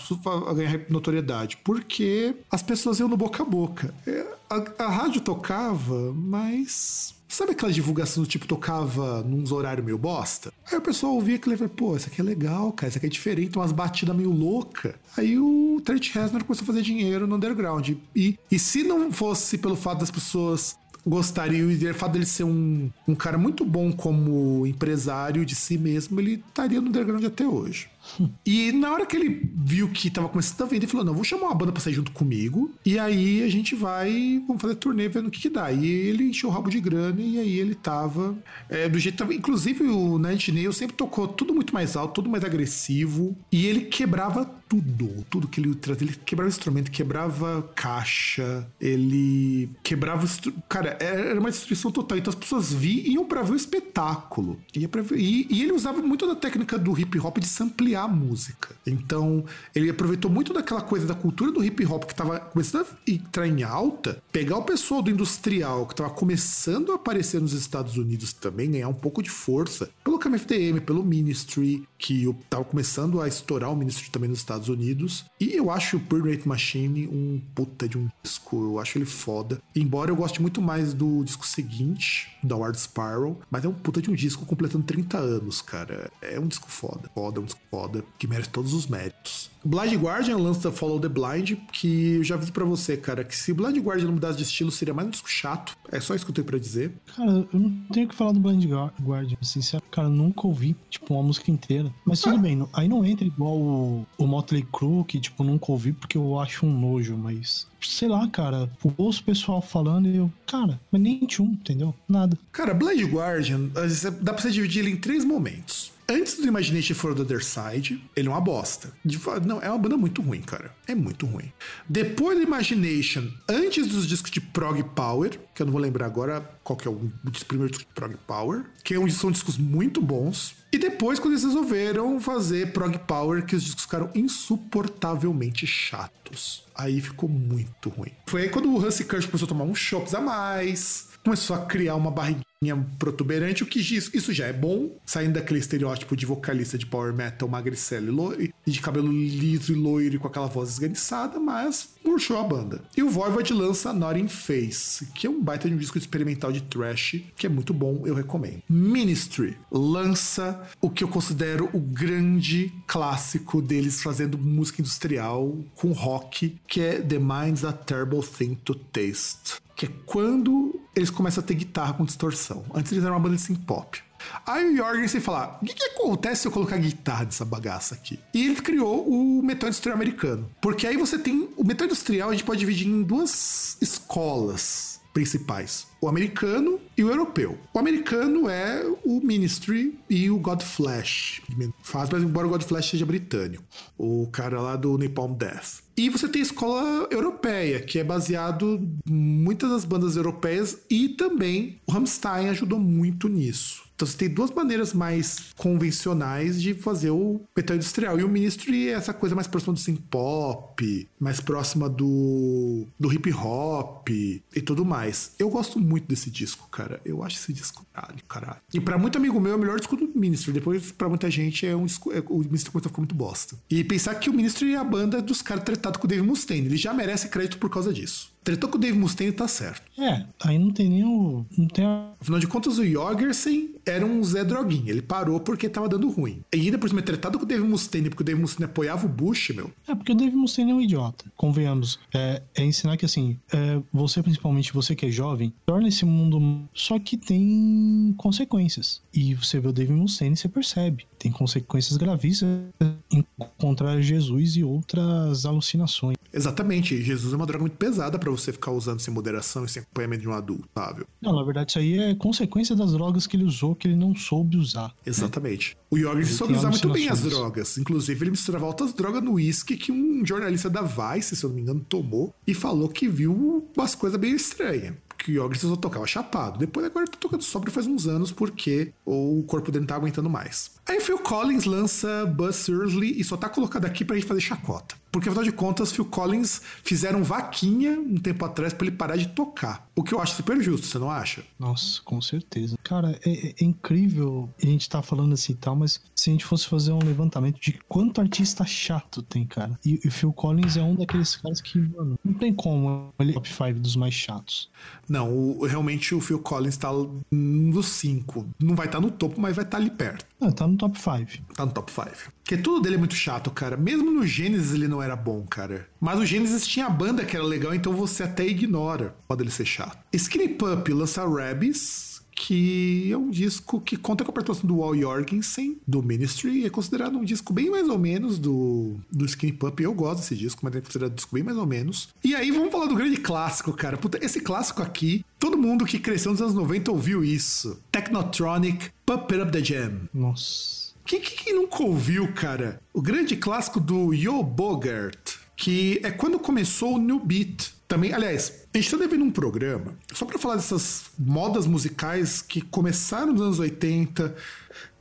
a ganhar notoriedade? Porque as pessoas iam no boca a boca. É, a, a rádio tocava, mas Sabe aquela divulgação do tipo tocava num horário meio bosta? Aí o pessoal ouvia aquilo e falava, pô, isso aqui é legal, cara, isso aqui é diferente, umas batidas meio louca. Aí o Trent Reznor começou a fazer dinheiro no underground. E, e se não fosse pelo fato das pessoas gostariam, e o fato dele ser um, um cara muito bom como empresário de si mesmo, ele estaria no underground até hoje. E na hora que ele viu que tava começando a vender, ele falou: Não, vou chamar uma banda pra sair junto comigo. E aí a gente vai, vamos fazer turnê vendo o que, que dá. E ele encheu o rabo de grana e aí ele tava é, do jeito que tava. Inclusive o Nine Nail sempre tocou tudo muito mais alto, tudo mais agressivo. E ele quebrava tudo, tudo que ele trazia. Ele quebrava instrumento, quebrava caixa, ele quebrava. Cara, era uma destruição total. Então as pessoas viam pra ver o espetáculo. Ia pra ver... e, e ele usava muito da técnica do hip hop de samplear a música. Então, ele aproveitou muito daquela coisa da cultura do hip hop que estava começando a entrar em alta, pegar o pessoal do industrial que estava começando a aparecer nos Estados Unidos também, ganhar um pouco de força, pelo KMFDM, pelo Ministry, que estava começando a estourar o Ministry também nos Estados Unidos. E eu acho o Rate Machine um puta de um disco, eu acho ele foda. Embora eu goste muito mais do disco seguinte, da Ward Spiral, mas é um puta de um disco completando 30 anos, cara. É um disco foda, foda, um disco foda que merece todos os méritos. Blind Guardian lança Follow the Blind, que eu já aviso pra você, cara, que se Blind Guardian não mudasse de estilo, seria mais um disco chato. É só isso que eu tenho pra dizer. Cara, eu não tenho que falar do Blind Guardian, sincero. Cara, nunca ouvi, tipo, uma música inteira. Mas tudo ah. bem, aí não entra igual o, o Motley Crue, que, tipo, nunca ouvi porque eu acho um nojo, mas sei lá, cara, ouço o pessoal falando e eu, cara, mas nem tchum, entendeu? Nada. Cara, Blind Guardian, dá pra você dividir ele em três momentos. Antes do Imagination for the Other Side, ele é uma bosta. Não, é uma banda muito ruim, cara. É muito ruim. Depois do Imagination, antes dos discos de Prog Power, que eu não vou lembrar agora qual que é o, primeiro disco de Prog Power, que é são discos muito bons. E depois, quando eles resolveram fazer Prog Power, que os discos ficaram insuportavelmente chatos. Aí ficou muito ruim. Foi aí quando o Hansi Kirsch começou a tomar uns chops a mais, começou a criar uma barriguinha protuberante, o que isso já é bom, saindo daquele estereótipo de vocalista de power metal magricelo e de cabelo liso e loiro e com aquela voz esganiçada, mas murchou a banda. E o Voivod lança Not in Face, que é um baita de um disco experimental de thrash, que é muito bom, eu recomendo. Ministry lança o que eu considero o grande clássico deles fazendo música industrial com rock, que é The Mind's a Terrible Thing to Taste que é quando eles começam a ter guitarra com distorção. Antes eles eram uma banda de synth pop. Aí o Jorgensen fala: o que, que, acontece se eu colocar guitarra nessa bagaça aqui? E ele criou o metal industrial americano. Porque aí você tem. O metal industrial a gente pode dividir em duas escolas principais: o americano e o europeu. O americano é o Ministry e o Godflesh. Faz, mas embora o Godflesh seja britânico. O cara lá do Napalm Death. E você tem a escola europeia, que é baseado em muitas das bandas europeias e também o Rammstein ajudou muito nisso. Então você tem duas maneiras mais convencionais de fazer o metal industrial. E o Ministry é essa coisa mais próxima do synth pop, mais próxima do, do hip hop e tudo mais. Eu gosto muito desse disco, cara. Eu acho esse disco caralho, caralho. E pra muito amigo meu é o melhor disco do Ministry. Depois, pra muita gente, é um disco. É, o Ministry começou a ficar muito bosta. E pensar que o Ministry é a banda dos caras tratados com o Dave Mustaine. Ele já merece crédito por causa disso. Tretou com o Dave Mustaine tá certo. É, aí não tem nem o. Não tem a... Afinal de contas, o Jorgensen era um Zé Droguinha. Ele parou porque tava dando ruim. E ainda por cima, tretado com o Dave Mustaine, porque o Dave Mustaine apoiava o Bush, meu. É, porque o Dave Mustaine é um idiota. Convenhamos. É, é ensinar que, assim, é, você, principalmente você que é jovem, torna esse mundo. Só que tem consequências. E você vê o Dave Mustaine e você percebe. Tem consequências gravíssimas encontrar Jesus e outras alucinações. Exatamente. Jesus é uma droga muito pesada para você ficar usando sem moderação e sem acompanhamento de um adulto, sabe? Não, na verdade, isso aí é consequência das drogas que ele usou que ele não soube usar. né? Exatamente. O Jorgensen Ele soube usar muito bem as drogas. Inclusive, ele misturava outras drogas no uísque que um jornalista da Vice, se eu não me engano, tomou e falou que viu umas coisas bem estranhas. Que o Jorgensen só tocava chapado. Depois agora tá tocando sóbrio faz uns anos porque o corpo dele não tá aguentando mais. Aí Phil Collins lança Buzz Early e só tá colocado aqui pra gente fazer chacota. Porque afinal de contas, Phil Collins fizeram vaquinha um tempo atrás pra ele parar de tocar. O que eu acho super justo, você não acha? Nossa, com certeza. Cara, é, é incrível a gente tá falando assim e tal, mas se a gente fosse fazer um levantamento de quanto artista chato tem, cara. E o Phil Collins é um daqueles caras que, mano, não tem como ele é top 5 dos mais chatos. Não, o- realmente o Phil Collins tá um dos cinco. Não vai estar no topo, mas vai estar ali perto. Ah, tá no top 5. Tá no top 5. Porque tudo dele é muito chato, cara. Mesmo no Gênesis ele não era bom, cara. Mas o Gênesis tinha a banda que era legal, então você até ignora pode ele ser chato. Skinny Pup lança Rabbies, que é um disco que conta com a participação do Wal Jorgensen, do Ministry, é considerado um disco bem mais ou menos do, do Skinny Pup. Eu gosto desse disco, mas é considerado um disco bem mais ou menos. E aí vamos falar do grande clássico, cara. Puta, esse clássico aqui, todo mundo que cresceu nos anos 90 ouviu isso. Technotronic, Pump It Up The Jam. Nossa. Quem, quem, nunca ouviu, cara? O grande clássico do Yo Bogart, que é quando começou o New Beat. Também, aliás, a gente tá devendo um programa só pra falar dessas modas musicais que começaram nos anos 80,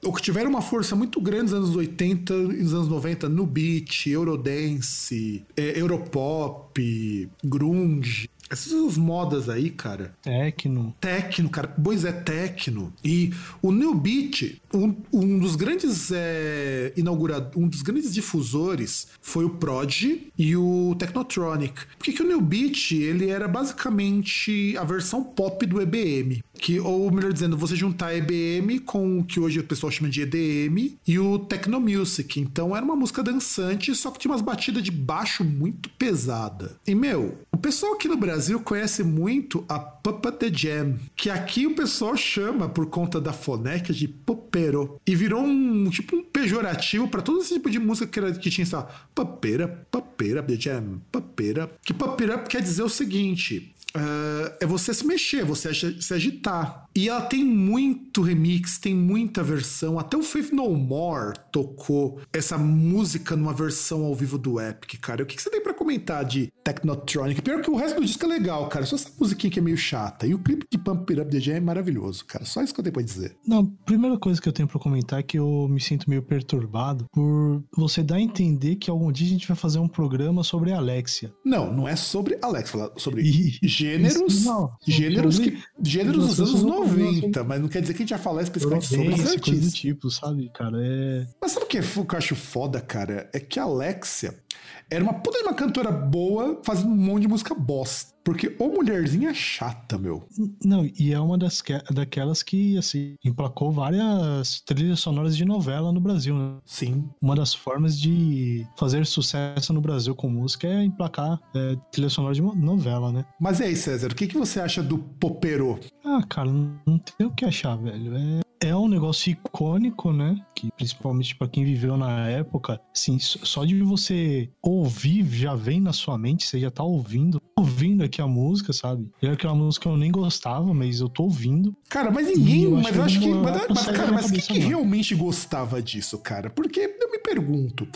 ou que tiveram uma força muito grande nos anos 80 e nos anos 90, no beat, Eurodance, é, Europop, grunge. Essas modas aí, cara, Tecno. Tecno, cara, pois é Tecno. E o New Beat, um, um dos grandes é, inaugurado, um dos grandes difusores foi o Prod e o Technotronic. Porque que o New Beat, ele era basicamente a versão pop do EBM. Que, ou melhor dizendo, você juntar EBM com o que hoje o pessoal chama de EDM e o Techno Music. Então era uma música dançante, só que tinha umas batidas de baixo muito pesada. E, meu, o pessoal aqui no Brasil conhece muito a Puppet the Jam, que aqui o pessoal chama por conta da fonética de popero. E virou um tipo um pejorativo para todo esse tipo de música que, era, que tinha essa papera, papera, the jam, papera. Que papera quer dizer o seguinte: ah, é você se mexer, você se agitar. E ela tem muito remix, tem muita versão. Até o Faith No More tocou essa música numa versão ao vivo do Epic, cara. O que, que você tem pra comentar de Technotronic? Pior que o resto do disco é legal, cara. Só essa musiquinha que é meio chata. E o clipe de Pump It Up The Jam é maravilhoso, cara. Só isso que eu tenho pra dizer. Não, primeira coisa que eu tenho pra comentar é que eu me sinto meio perturbado por você dar a entender que algum dia a gente vai fazer um programa sobre a Alexia. Não, não é sobre Alex, fala sobre gêneros. Não, gêneros que. Gêneros dos anos sobre- 90, mas não quer dizer que a gente vai falar especificamente sobre os artistas. tipo, sabe, cara? É. Mas sabe o que, é- o que eu acho foda, cara? É que a Alexia era uma puta de uma cantora boa fazendo um monte de música bosta. Porque ô mulherzinha chata, meu. Não, e é uma das que- daquelas que, assim, emplacou várias trilhas sonoras de novela no Brasil, né? Sim. Uma das formas de fazer sucesso no Brasil com música é emplacar é, trilha sonora de novela, né? Mas e aí, César, o que, que você acha do Popero? Ah, cara, não, não tem o que achar, velho. É, é um negócio icônico, né? Que principalmente pra quem viveu na época, assim, só de você ouvir já vem na sua mente, você já tá ouvindo, ouvindo aqui a música, sabe? Era aquela música que eu nem gostava, mas eu tô ouvindo. Cara, mas ninguém. E eu mas eu acho que. Mas, mas, cara, mas quem que realmente gostava disso, cara? Porque eu me pergunto.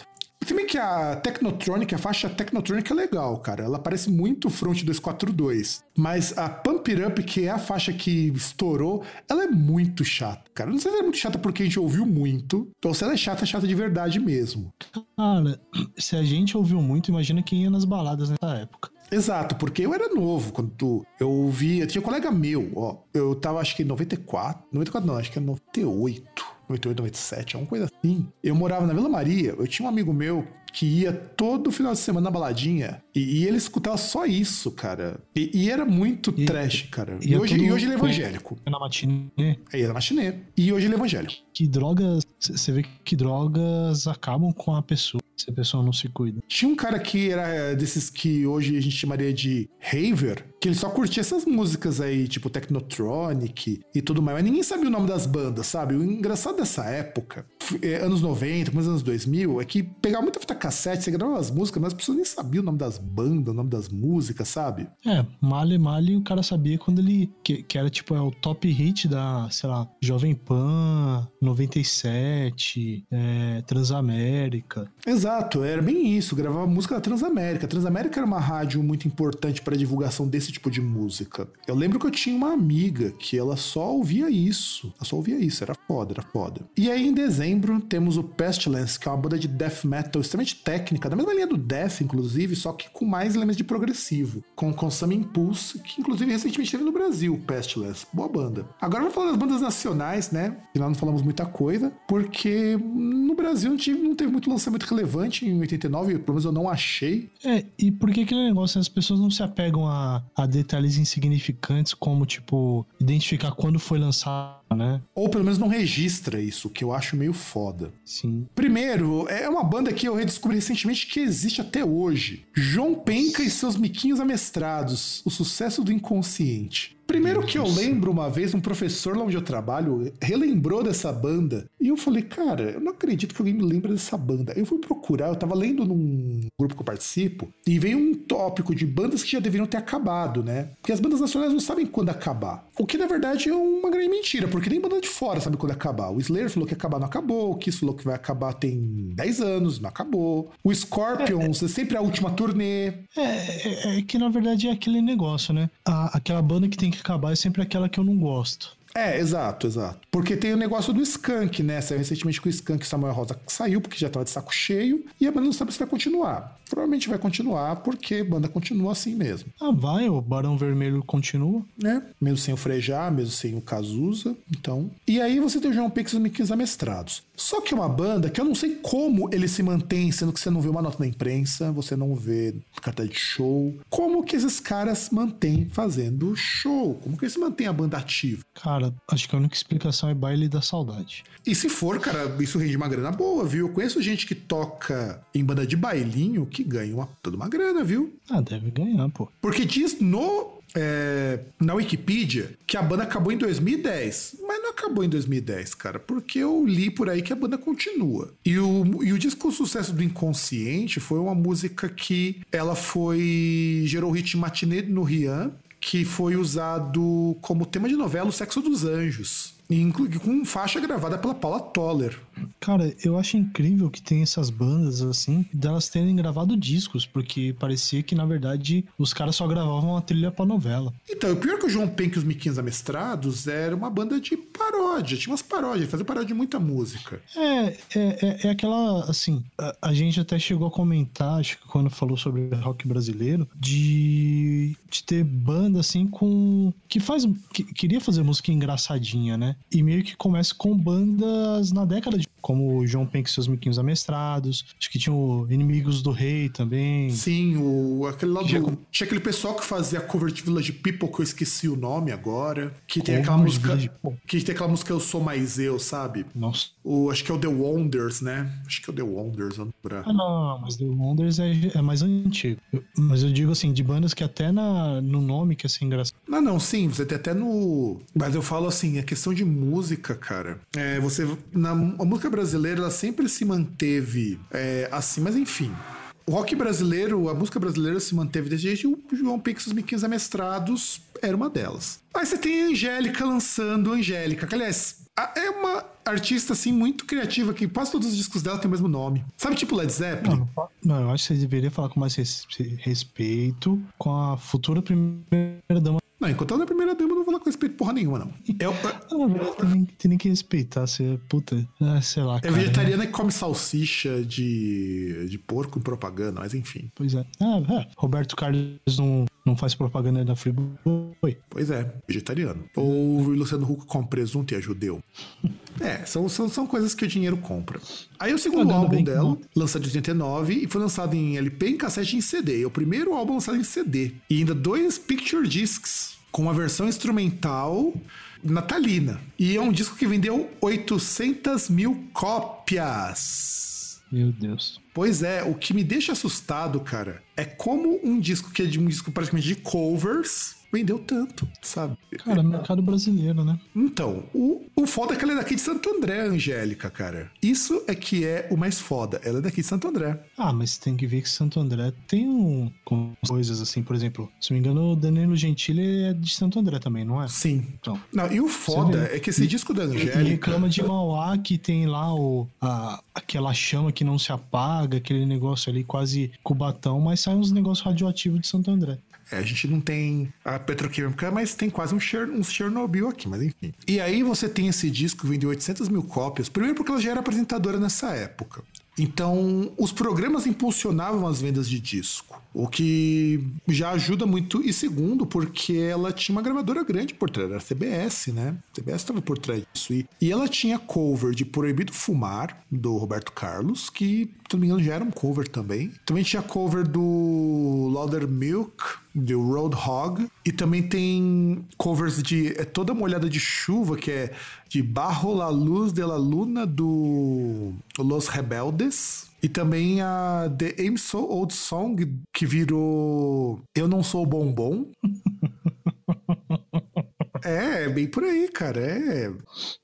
Bem que a Technotronic, a faixa Technotronic é legal, cara. Ela parece muito Front 242. Mas a Pump It Up, que é a faixa que estourou, ela é muito chata, cara. Não sei se ela é muito chata porque a gente ouviu muito, ou se ela é chata, chata de verdade mesmo. Cara, se a gente ouviu muito, imagina quem ia nas baladas nessa época. Exato, porque eu era novo quando eu ouvi. Eu tinha um colega meu, ó. Eu tava acho que em 94. 94 não, acho que é 98. 98, 97, alguma coisa assim. Eu morava na Vila Maria, eu tinha um amigo meu que ia todo final de semana na baladinha e, e ele escutava só isso, cara. E, e era muito E- trash, cara. e é hoje, e hoje ele é evangélico. Na matinê, Aí era machinê. E hoje ele é evangélico. que drogas. Você vê que drogas acabam com a pessoa, se a pessoa não se cuida. Tinha um cara que era desses que hoje a gente chamaria de raver, que ele só curtia essas músicas aí, tipo Technotronic e tudo mais, mas ninguém sabia o nome das bandas, sabe? O engraçado dessa época, é, anos 90, começo dos anos 2000, é que pegava muita fita cassete, você gravava as músicas, mas as pessoas nem sabiam o nome das bandas, o nome das músicas, sabe? É, Male Male o cara sabia quando ele. Que, que era tipo é o top hit da, sei lá, Jovem Pan, 97, é, Transamérica. Exato, era bem isso, gravava música da Transamérica. Transamérica era uma rádio muito importante para divulgação desse tipo de música. Eu lembro que eu tinha uma amiga que ela só ouvia isso. Ela só ouvia isso, era foda, era foda. E aí em dezembro temos o Pestilence, que é uma banda de death metal extremamente técnica, da mesma linha do death, inclusive, só que com mais elementos de progressivo, com Consum Impulse, que inclusive recentemente teve no Brasil, Pestilence. Boa banda. Agora vamos falar das bandas nacionais, né? E nós não falamos muita coisa, porque no Brasil não, tive- não teve muito lançamento relevante em 89, pelo menos eu não achei. É, e por que aquele negócio, as pessoas não se apegam a, a detalhes insignificantes, como, tipo, identificar quando foi lançado, né? Ou pelo menos não registra isso, que eu acho meio foda. Sim. Primeiro, é uma banda que eu redescobri recentemente que existe até hoje. João Penca e seus miquinhos amestrados. O sucesso do inconsciente. Primeiro que eu lembro uma vez, um professor lá onde eu trabalho relembrou dessa banda. E eu falei, cara, eu não acredito que alguém me lembra dessa banda. Eu fui procurar, eu tava lendo num grupo que eu participo, e veio um tópico de bandas que já deveriam ter acabado, né? Porque as bandas nacionais não sabem quando acabar. O que na verdade é uma grande mentira, porque nem banda de fora sabe quando acabar. O Slayer falou que acabar, não acabou. O Kiss falou que vai acabar tem 10 anos, não acabou. O Scorpions é sempre a última turnê. É, é, é que na verdade é aquele negócio, né? A- aquela banda que tem que acabar é sempre aquela que eu não gosto. É, exato, exato. Porque tem o negócio do Skank, né? Saiu recentemente com o Skank Samuel Rosa saiu, porque já tava de saco cheio, e a banda não sabe se vai continuar. Provavelmente vai continuar, porque a banda continua assim mesmo, Ah, vai, o Barão Vermelho continua. né? Mesmo sem o Frejá, mesmo sem o Cazuza, então... E aí você tem o João Pix e os Miquinhos Amestrados. Só que é uma banda que eu não sei como ele se mantém, sendo que você não vê uma nota na imprensa, você não vê carta de show. Como que esses caras mantêm fazendo show? Como que eles mantêm a banda ativa? Cara, acho que a única explicação é baile da saudade. E se for, cara, isso rende uma grana boa, viu? Eu conheço gente que toca em banda de bailinho que ganha uma, toda uma grana, viu? Ah, deve ganhar, pô. Porque diz no. é, na Wikipedia que a banda acabou em 2010. Mas não acabou em 2010, cara. Porque eu li por aí que a banda continua. E o, e o disco Sucesso do Inconsciente foi uma música que ela foi. gerou o hit matinê no Rian, que foi usado como tema de novela O Sexo dos Anjos. Inclu- Com faixa gravada pela Paula Toller. Cara, eu acho incrível que tem essas bandas assim, delas terem gravado discos, porque parecia que na verdade os caras só gravavam a trilha pra novela. Então, o pior é que o João Penck e os Miquinhos Amestrados era uma banda de paródia, tinha umas paródias, fazia paródia de muita música. É, é, é, é aquela, assim, a, a gente até chegou a comentar, acho que quando falou sobre rock brasileiro, de, de ter banda, assim, com... que faz, que, queria fazer música engraçadinha, né? E meio que começa com bandas na década de... como o João Penck e seus Miquinhos Amestrados, acho que tinha o Inimigos do Rei também. Sim, o, aquele lá do, com- Tinha aquele pessoal que fazia cover de Village People, que eu esqueci o nome agora. Que tem Cover aquela música. Que tem aquela música Eu Sou Mais Eu, sabe? Nossa. O, acho que é o The Wonders, né? Acho que é o The Wonders, não lembro. Ah, não, não, mas The Wonders é, é mais antigo. Eu- mas eu digo assim, de bandas que até na, no nome que é assim engraçado. Não, não, sim, você tem até no. Mas eu falo assim, a questão de música, cara. É, você. Na, a música brasileira, ela sempre se manteve é, assim, mas enfim. O rock brasileiro, a música brasileira se manteve desde o João Pix e os Miquinhos Amestrados era uma delas. Aí você tem a Angélica lançando Angélica, que aliás. É uma artista, assim, muito criativa, que quase todos os discos dela têm o mesmo nome. Sabe, tipo Led Zeppelin? Não, não, eu acho que você deveria falar com mais res- respeito com a futura primeira dama. Não, enquanto ela é a primeira dama, eu não vou falar com respeito porra nenhuma, não. É, o- Ah, tem, nem- tem que respeitar. Você, puta, ah, sei lá. é cara, vegetariana que come salsicha de, de porco em propaganda, mas enfim. Pois é. Ah, é. Roberto Carlos não, não faz propaganda da Friboi. Pois é, vegetariano. Ou o Luciano Huck come presunto e é judeu. É, são, são, são coisas que o dinheiro compra. Aí o segundo Pagando álbum bem, dela, não. lançado em 89, e foi lançado em LP, em cassete e em CD. É o primeiro álbum lançado em CD. E ainda dois picture discs, com uma versão instrumental natalina. E é um disco que vendeu 800 mil cópias. Meu Deus. Pois é, o que me deixa assustado, cara, é como um disco que é de um disco praticamente de covers vendeu tanto, sabe? Cara, mercado brasileiro, né? Então, o, o foda é que ela é daqui de Santo André, Angélica, cara. Isso é que é o mais foda. Ela é daqui de Santo André. Ah, mas tem que ver que Santo André tem um, com coisas assim, por exemplo, se não me engano, o Danilo Gentili é de Santo André também, não é? Sim. Então. Não, e o foda é que esse disco da E Angélica. reclama de Mauá que tem lá o, a- aquela chama que não se apaga, aquele negócio ali quase cubatão, mas sai uns negócios radioativos de Santo André. É, a gente não tem a petroquímica, mas tem quase um, Cher, um Chernobyl aqui, mas enfim. E aí você tem esse disco que vendeu 800 mil cópias. Primeiro porque ela já era apresentadora nessa época. Então, os programas impulsionavam as vendas de disco, o que já ajuda muito. E segundo, porque ela tinha uma gravadora grande por trás, era a CBS, né? A CBS estava por trás disso. E, e ela tinha cover de Proibido Fumar, do Roberto Carlos, que, se não me engano, já era um cover também. Também tinha cover do Lauder Milk, do Roadhog. E também tem covers de É Toda Molhada de Chuva, que é de Barro la Luz de la Luna, do Los Rebeldes. E também a The I'm So Old Song, que virou Eu Não Sou Bombom. É, é bem por aí, cara. É.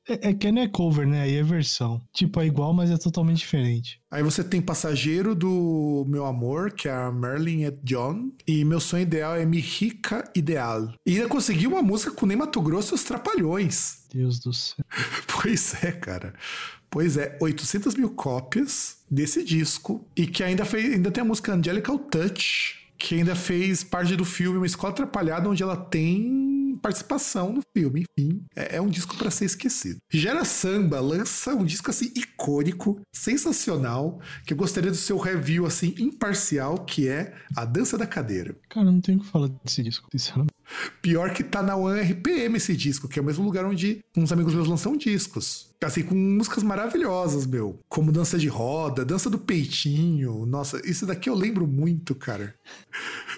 É, é que não é cover, né? Aí é versão. Tipo, é igual, mas é totalmente diferente. Aí você tem Passageiro do Meu Amor, que é a Merlin et John. E Meu Sonho Ideal é Mi Rica Ideal. E ainda conseguiu uma música com Ney Mato Grosso e os Trapalhões. Deus do céu. Pois é, cara. Pois é, 800 mil cópias desse disco. E que ainda fez, ainda tem a música Angelical Touch, que ainda fez parte do filme Uma Escola Atrapalhada, onde ela tem participação no filme. Enfim, é, é um disco pra ser esquecido. Gera Samba lança um disco assim icônico, sensacional, que eu gostaria do seu review assim imparcial, que é A Dança da Cadeira. Cara, não tenho o que falar desse disco, sinceramente. Pior que tá na One RPM esse disco, que é o mesmo lugar onde uns amigos meus lançam discos. Assim, com músicas maravilhosas, meu. Como Dança de Roda, Dança do Peitinho. Nossa, isso daqui eu lembro muito, cara.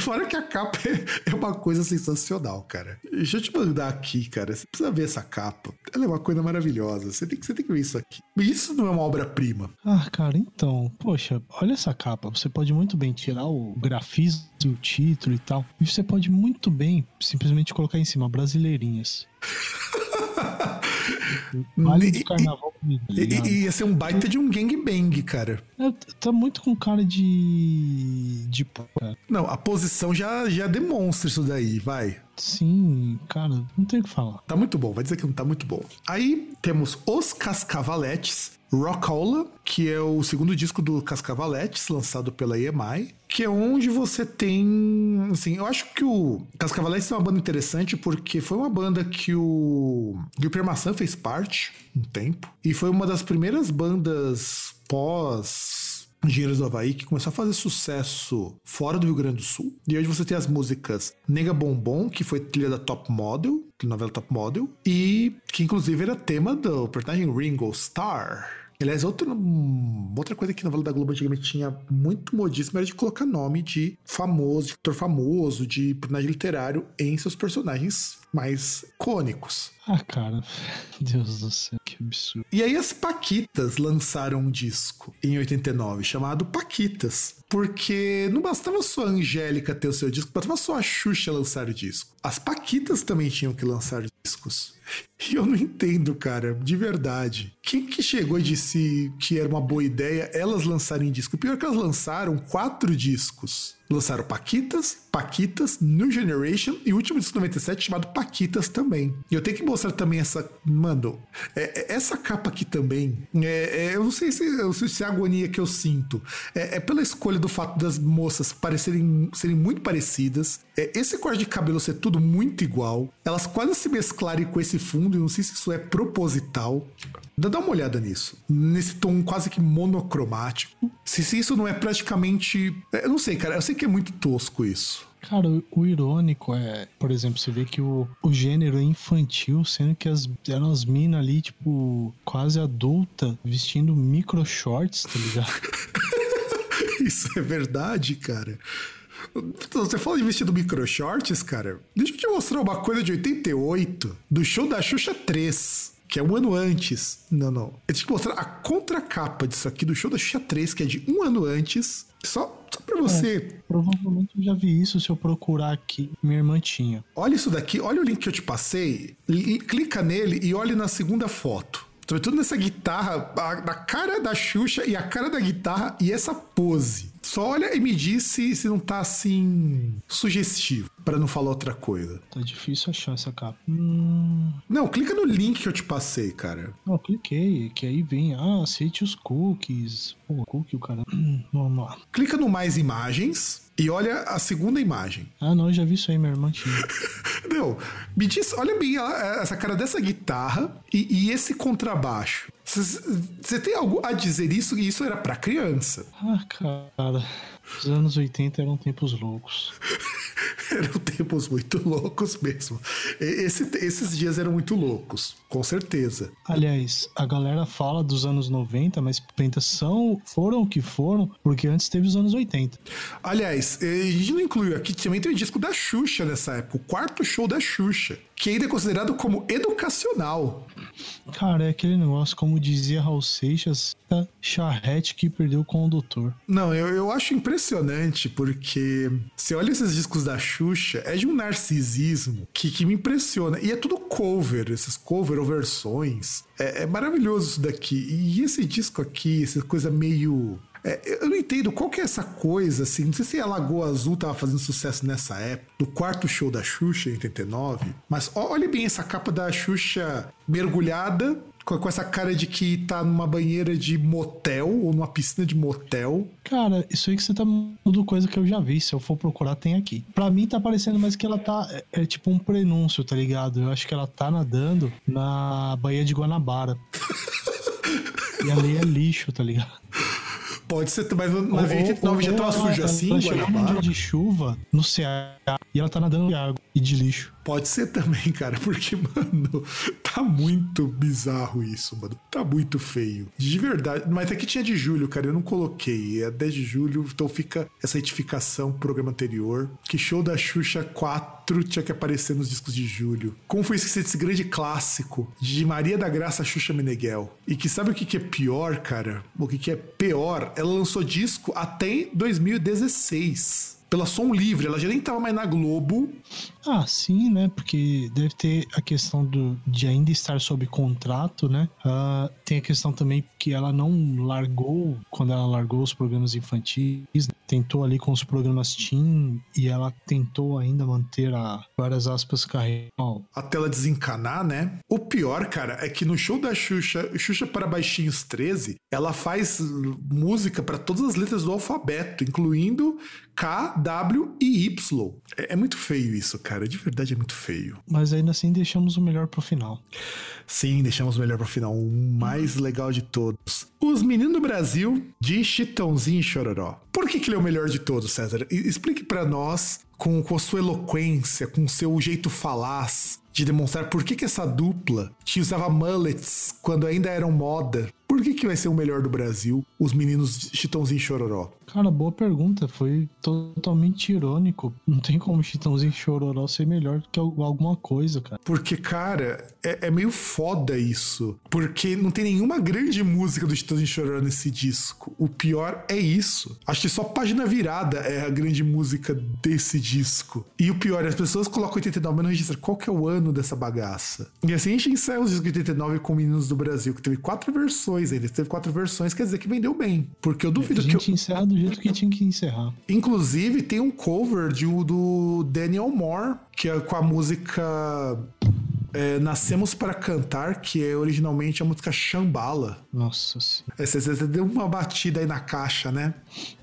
Fora que a capa é, é uma coisa sensacional, cara. Deixa eu te mandar aqui, cara. Você precisa ver essa capa. Ela é uma coisa maravilhosa. Você tem que, você tem que ver isso aqui. Isso não é uma obra-prima. Ah, cara, então, poxa, olha essa capa. Você pode muito bem tirar o grafismo, o título e tal. E você pode muito bem simplesmente colocar em cima brasileirinhas. Vale do carnaval E, ia ser um baita de um gangbang, cara. É, tá muito com cara de. de. cara. Não, a posição já, já demonstra isso daí, vai. Sim, cara, não tem o que falar. Tá muito bom, vai dizer que não tá muito bom. Aí temos Os Cascavaletes, Rockola, que é o segundo disco do Cascavaletes, lançado pela EMI, que é onde você tem. Assim, eu acho que o Cascavaletes é uma banda interessante porque foi uma banda que o Gilper Maçã fez parte um tempo, e foi uma das primeiras bandas pós. Engenheiros do Havaí, que começou a fazer sucesso fora do Rio Grande do Sul. E hoje você tem as músicas Nega Bombom, que foi trilha da Top Model, novela Top Model, e que inclusive era tema do personagem Ringo Starr. Aliás, outra, hum, outra coisa que a novela da Globo antigamente tinha muito modíssima era de colocar nome de famoso, de ator famoso, de personagem literário em seus personagens mais icônicos. Ah, cara, Deus do céu, que absurdo. E aí as Paquitas lançaram um disco em 89 chamado Paquitas. Porque não bastava só a Angélica ter o seu disco, bastava só a Xuxa lançar o disco. As Paquitas também tinham que lançar discos. E eu não entendo, cara, de verdade. Quem que chegou e disse que era uma boa ideia elas lançarem disco? Pior que elas lançaram quatro discos. Lançaram Paquitas, Paquitas, New Generation e o último disco de 97 chamado Paquitas também. E eu tenho que mostrar também essa. Mano, é, é, essa capa aqui também. É, é, eu não sei se, eu, se é a agonia que eu sinto. É, é, pela escolha do fato das moças parecerem serem muito parecidas. É, esse corte de cabelo ser tudo muito igual. Elas quase se mesclarem com esse fundo. E não sei se isso é proposital. Dá uma olhada nisso. Nesse tom quase que monocromático. Se, se isso não é praticamente. Eu não sei, cara. Eu sei que é muito tosco isso. Cara, o irônico é, por exemplo, você vê que o, o gênero é infantil, sendo que as, eram as minas ali, tipo, quase adulta, vestindo micro shorts, tá ligado? Isso é verdade, cara. Você fala de vestido micro shorts, cara? Deixa eu te mostrar uma coisa de 88, do show da Xuxa 3 que é um ano antes. Não, não. Eu tenho que mostrar a contracapa disso aqui do show da Xuxa 3, que é de um ano antes. Só, só pra você. É, provavelmente eu já vi isso se eu procurar aqui. Minha irmã tinha. Olha isso daqui, olha o link que eu te passei. Clica nele e olhe na segunda foto. Sobretudo nessa guitarra, a, a cara da Xuxa e a cara da guitarra e essa pose. Só olha e me diz se, se não tá assim. sugestivo, para não falar outra coisa. Tá difícil achar essa capa. Hum... Não, clica no link que eu te passei, cara. Não, cliquei, que aí vem, ah, aceite os cookies. Pô, cookie, o cara. vamos lá. Clica no mais imagens. E olha a segunda imagem. Ah, não, eu já vi isso aí, minha irmã tinha. não, me diz, olha bem essa cara dessa guitarra e, e esse contrabaixo. Você tem algo a dizer isso e isso era para criança? Ah, cara. Os anos 80 eram tempos loucos. eram tempos muito loucos mesmo. Esse, esses dias eram muito loucos, com certeza. Aliás, a galera fala dos anos 90, mas 90 são, foram o que foram, porque antes teve os anos 80. Aliás, a gente não incluiu aqui, também tem o disco da Xuxa nessa época, o quarto show da Xuxa, que ainda é considerado como educacional. Cara, é aquele negócio, como dizia Raul Seixas, charrete que perdeu o condutor. Não, eu, eu acho impressionante, porque você olha esses discos da Xuxa, é de um narcisismo que, que me impressiona. E é tudo cover, esses cover ou versões. É, é maravilhoso isso daqui. E esse disco aqui, essa coisa meio é, eu não entendo qual que é essa coisa, assim. Não sei se a Lagoa Azul tava fazendo sucesso nessa época, do quarto show da Xuxa, em 89. Mas olhe bem essa capa da Xuxa mergulhada com, essa cara de que tá numa banheira de motel ou numa piscina de motel. Cara, isso aí que você tá mudando coisa que eu já vi. Se eu for procurar, tem aqui. Pra mim tá parecendo mais que ela tá. É, é tipo um prenúncio, tá ligado? Eu acho que ela tá nadando na Baía de Guanabara. e ali é lixo, tá ligado? Pode ser, mas na V89 já tava sujo assim, Guanabara. um dia de chuva no Ceará e ela tá nadando de água e de lixo. Pode ser também, cara, porque, mano, tá muito bizarro isso, mano. Tá muito feio. De verdade. Mas aqui tinha de julho, cara, eu não coloquei. É 10 de julho, então fica essa retificação pro programa anterior. Que show da Xuxa 4 tinha que aparecer nos discos de julho. Como foi esquecer desse grande clássico de Maria da Graça Xuxa Meneghel? E que sabe o que, que é pior, cara? O que, que é pior? Ela lançou disco até 2016 pela Som Livre, ela já nem tava mais na Globo. Ah, sim, né? Porque deve ter a questão do, de ainda estar sob contrato, né? Uh, tem a questão também que ela não largou, quando ela largou os programas infantis, né? tentou ali com os programas Teen e ela tentou ainda manter a, várias aspas, carreira. Até ela desencanar, né? O pior, cara, é que no show da Xuxa, Xuxa para Baixinhos 13, ela faz música para todas as letras do alfabeto, incluindo K, W e Y. É, é, muito feio isso, cara. De verdade é muito feio. Mas ainda assim deixamos o melhor pro final. Sim, deixamos o melhor pro final. O mais legal de todos. Os Meninos do Brasil de Chitãozinho e Chororó. Por que, que ele é o melhor de todos, César? Explique para nós, com, com a sua eloquência, com o seu jeito falaz, de demonstrar por que, que essa dupla que usava mullets quando ainda eram moda por que, que vai ser o melhor do Brasil, os meninos Chitãozinho e Chororó? Cara, boa pergunta. Foi totalmente irônico. Não tem como Chitãozinho Chororó ser melhor que alguma coisa, cara. Porque, cara, é, é meio foda isso. Porque não tem nenhuma grande música do Chitãozinho Chororó nesse disco. O pior é isso. Acho que só Página Virada é a grande música desse disco. E o pior é as pessoas colocam 89, mas não registram qual que é o ano dessa bagaça. E assim a gente encerra os discos de 89 com Meninos do Brasil, que teve quatro versões ele teve quatro versões, quer dizer que vendeu bem. Porque eu duvido que. A gente eu... encerra do do jeito que tinha que encerrar. Inclusive, tem um cover de, do Daniel Moore, que é com a música é, Nascemos para Cantar, que é originalmente a música Shambhala. Nossa senhora. É, você, você deu uma batida aí na caixa, né?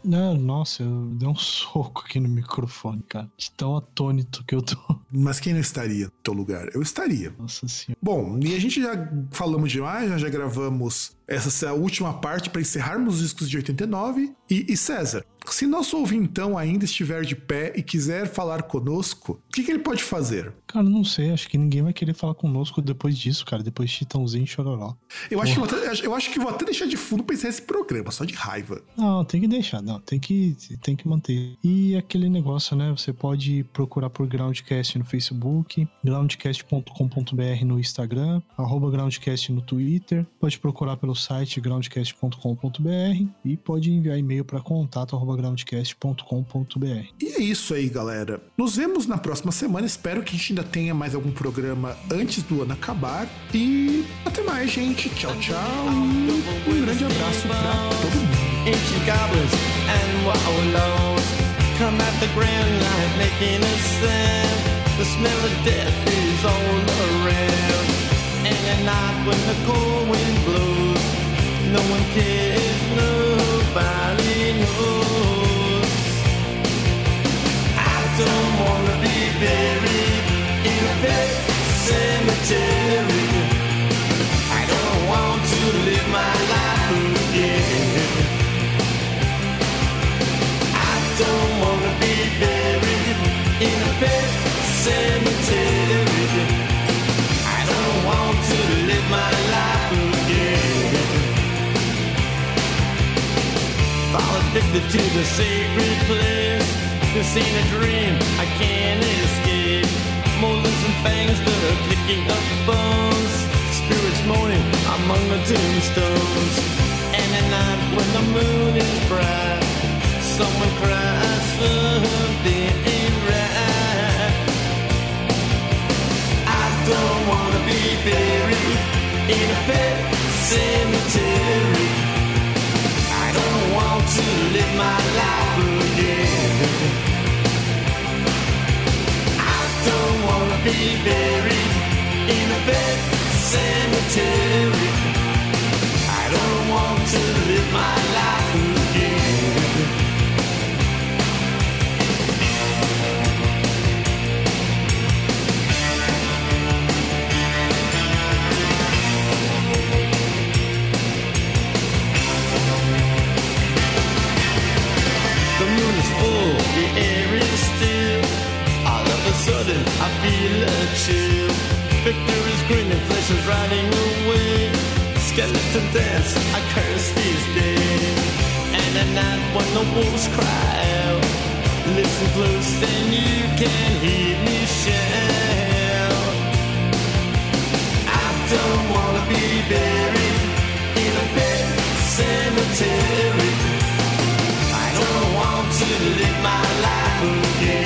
Não, nossa, eu dei um soco aqui no microfone, cara. De tão atônito que eu tô. Mas quem não estaria no teu lugar? Eu estaria. Nossa senhora. Bom, e a gente já falamos demais, já, já gravamos essa é a última parte para encerrarmos os discos de 89. E, e César, se nosso ouvintão ainda estiver de pé e quiser falar conosco, o que, que, ele pode fazer? Cara, não sei. Acho que ninguém vai querer falar conosco depois disso, cara. Depois de Chitãozinho e Chororó. Eu acho, que vou até, eu acho que vou até deixar de fundo pra encerrar esse programa, só de raiva. Não, tem que deixar. Não, tem que, tem que manter. E aquele negócio, né? Você pode procurar por Groundcast no Facebook, groundcast.com.br no Instagram, arroba Groundcast no Twitter. Pode procurar pelo site groundcast.com.br e pode enviar e-mail para contato@groundcast.com.br. E é isso aí, galera. Nos vemos na próxima semana. Espero que a gente ainda tenha mais algum programa antes do ano acabar. E até mais, gente. Tchau, tchau. E um grande abraço para todo mundo. The smell of death is all around. And at night when the cold wind blows no one cares, nobody knows. I don't wanna be buried in a pet cemetery. Addicted to be buried in a bed cemetery. I don't want to live my life again. Followed victim to the sacred place. This ain't a dream, I can't escape. Molars and fangs that are clicking up bones. Spirits moaning among the tombstones. Night when the moon is bright, someone cries something ain't right. I don't wanna be buried in a pet cemetery I don't want to live my life again. I don't wanna be buried in a pet cemetery want to live my life again. The moon is full, the air is still. All of a sudden, I feel a chill. Victory's and flesh is riding away. Skeleton dance, I curse these days. And at night when the wolves cry out, listen close and you can hear me shout. I don't wanna be buried in a pet cemetery. I don't want to live my life again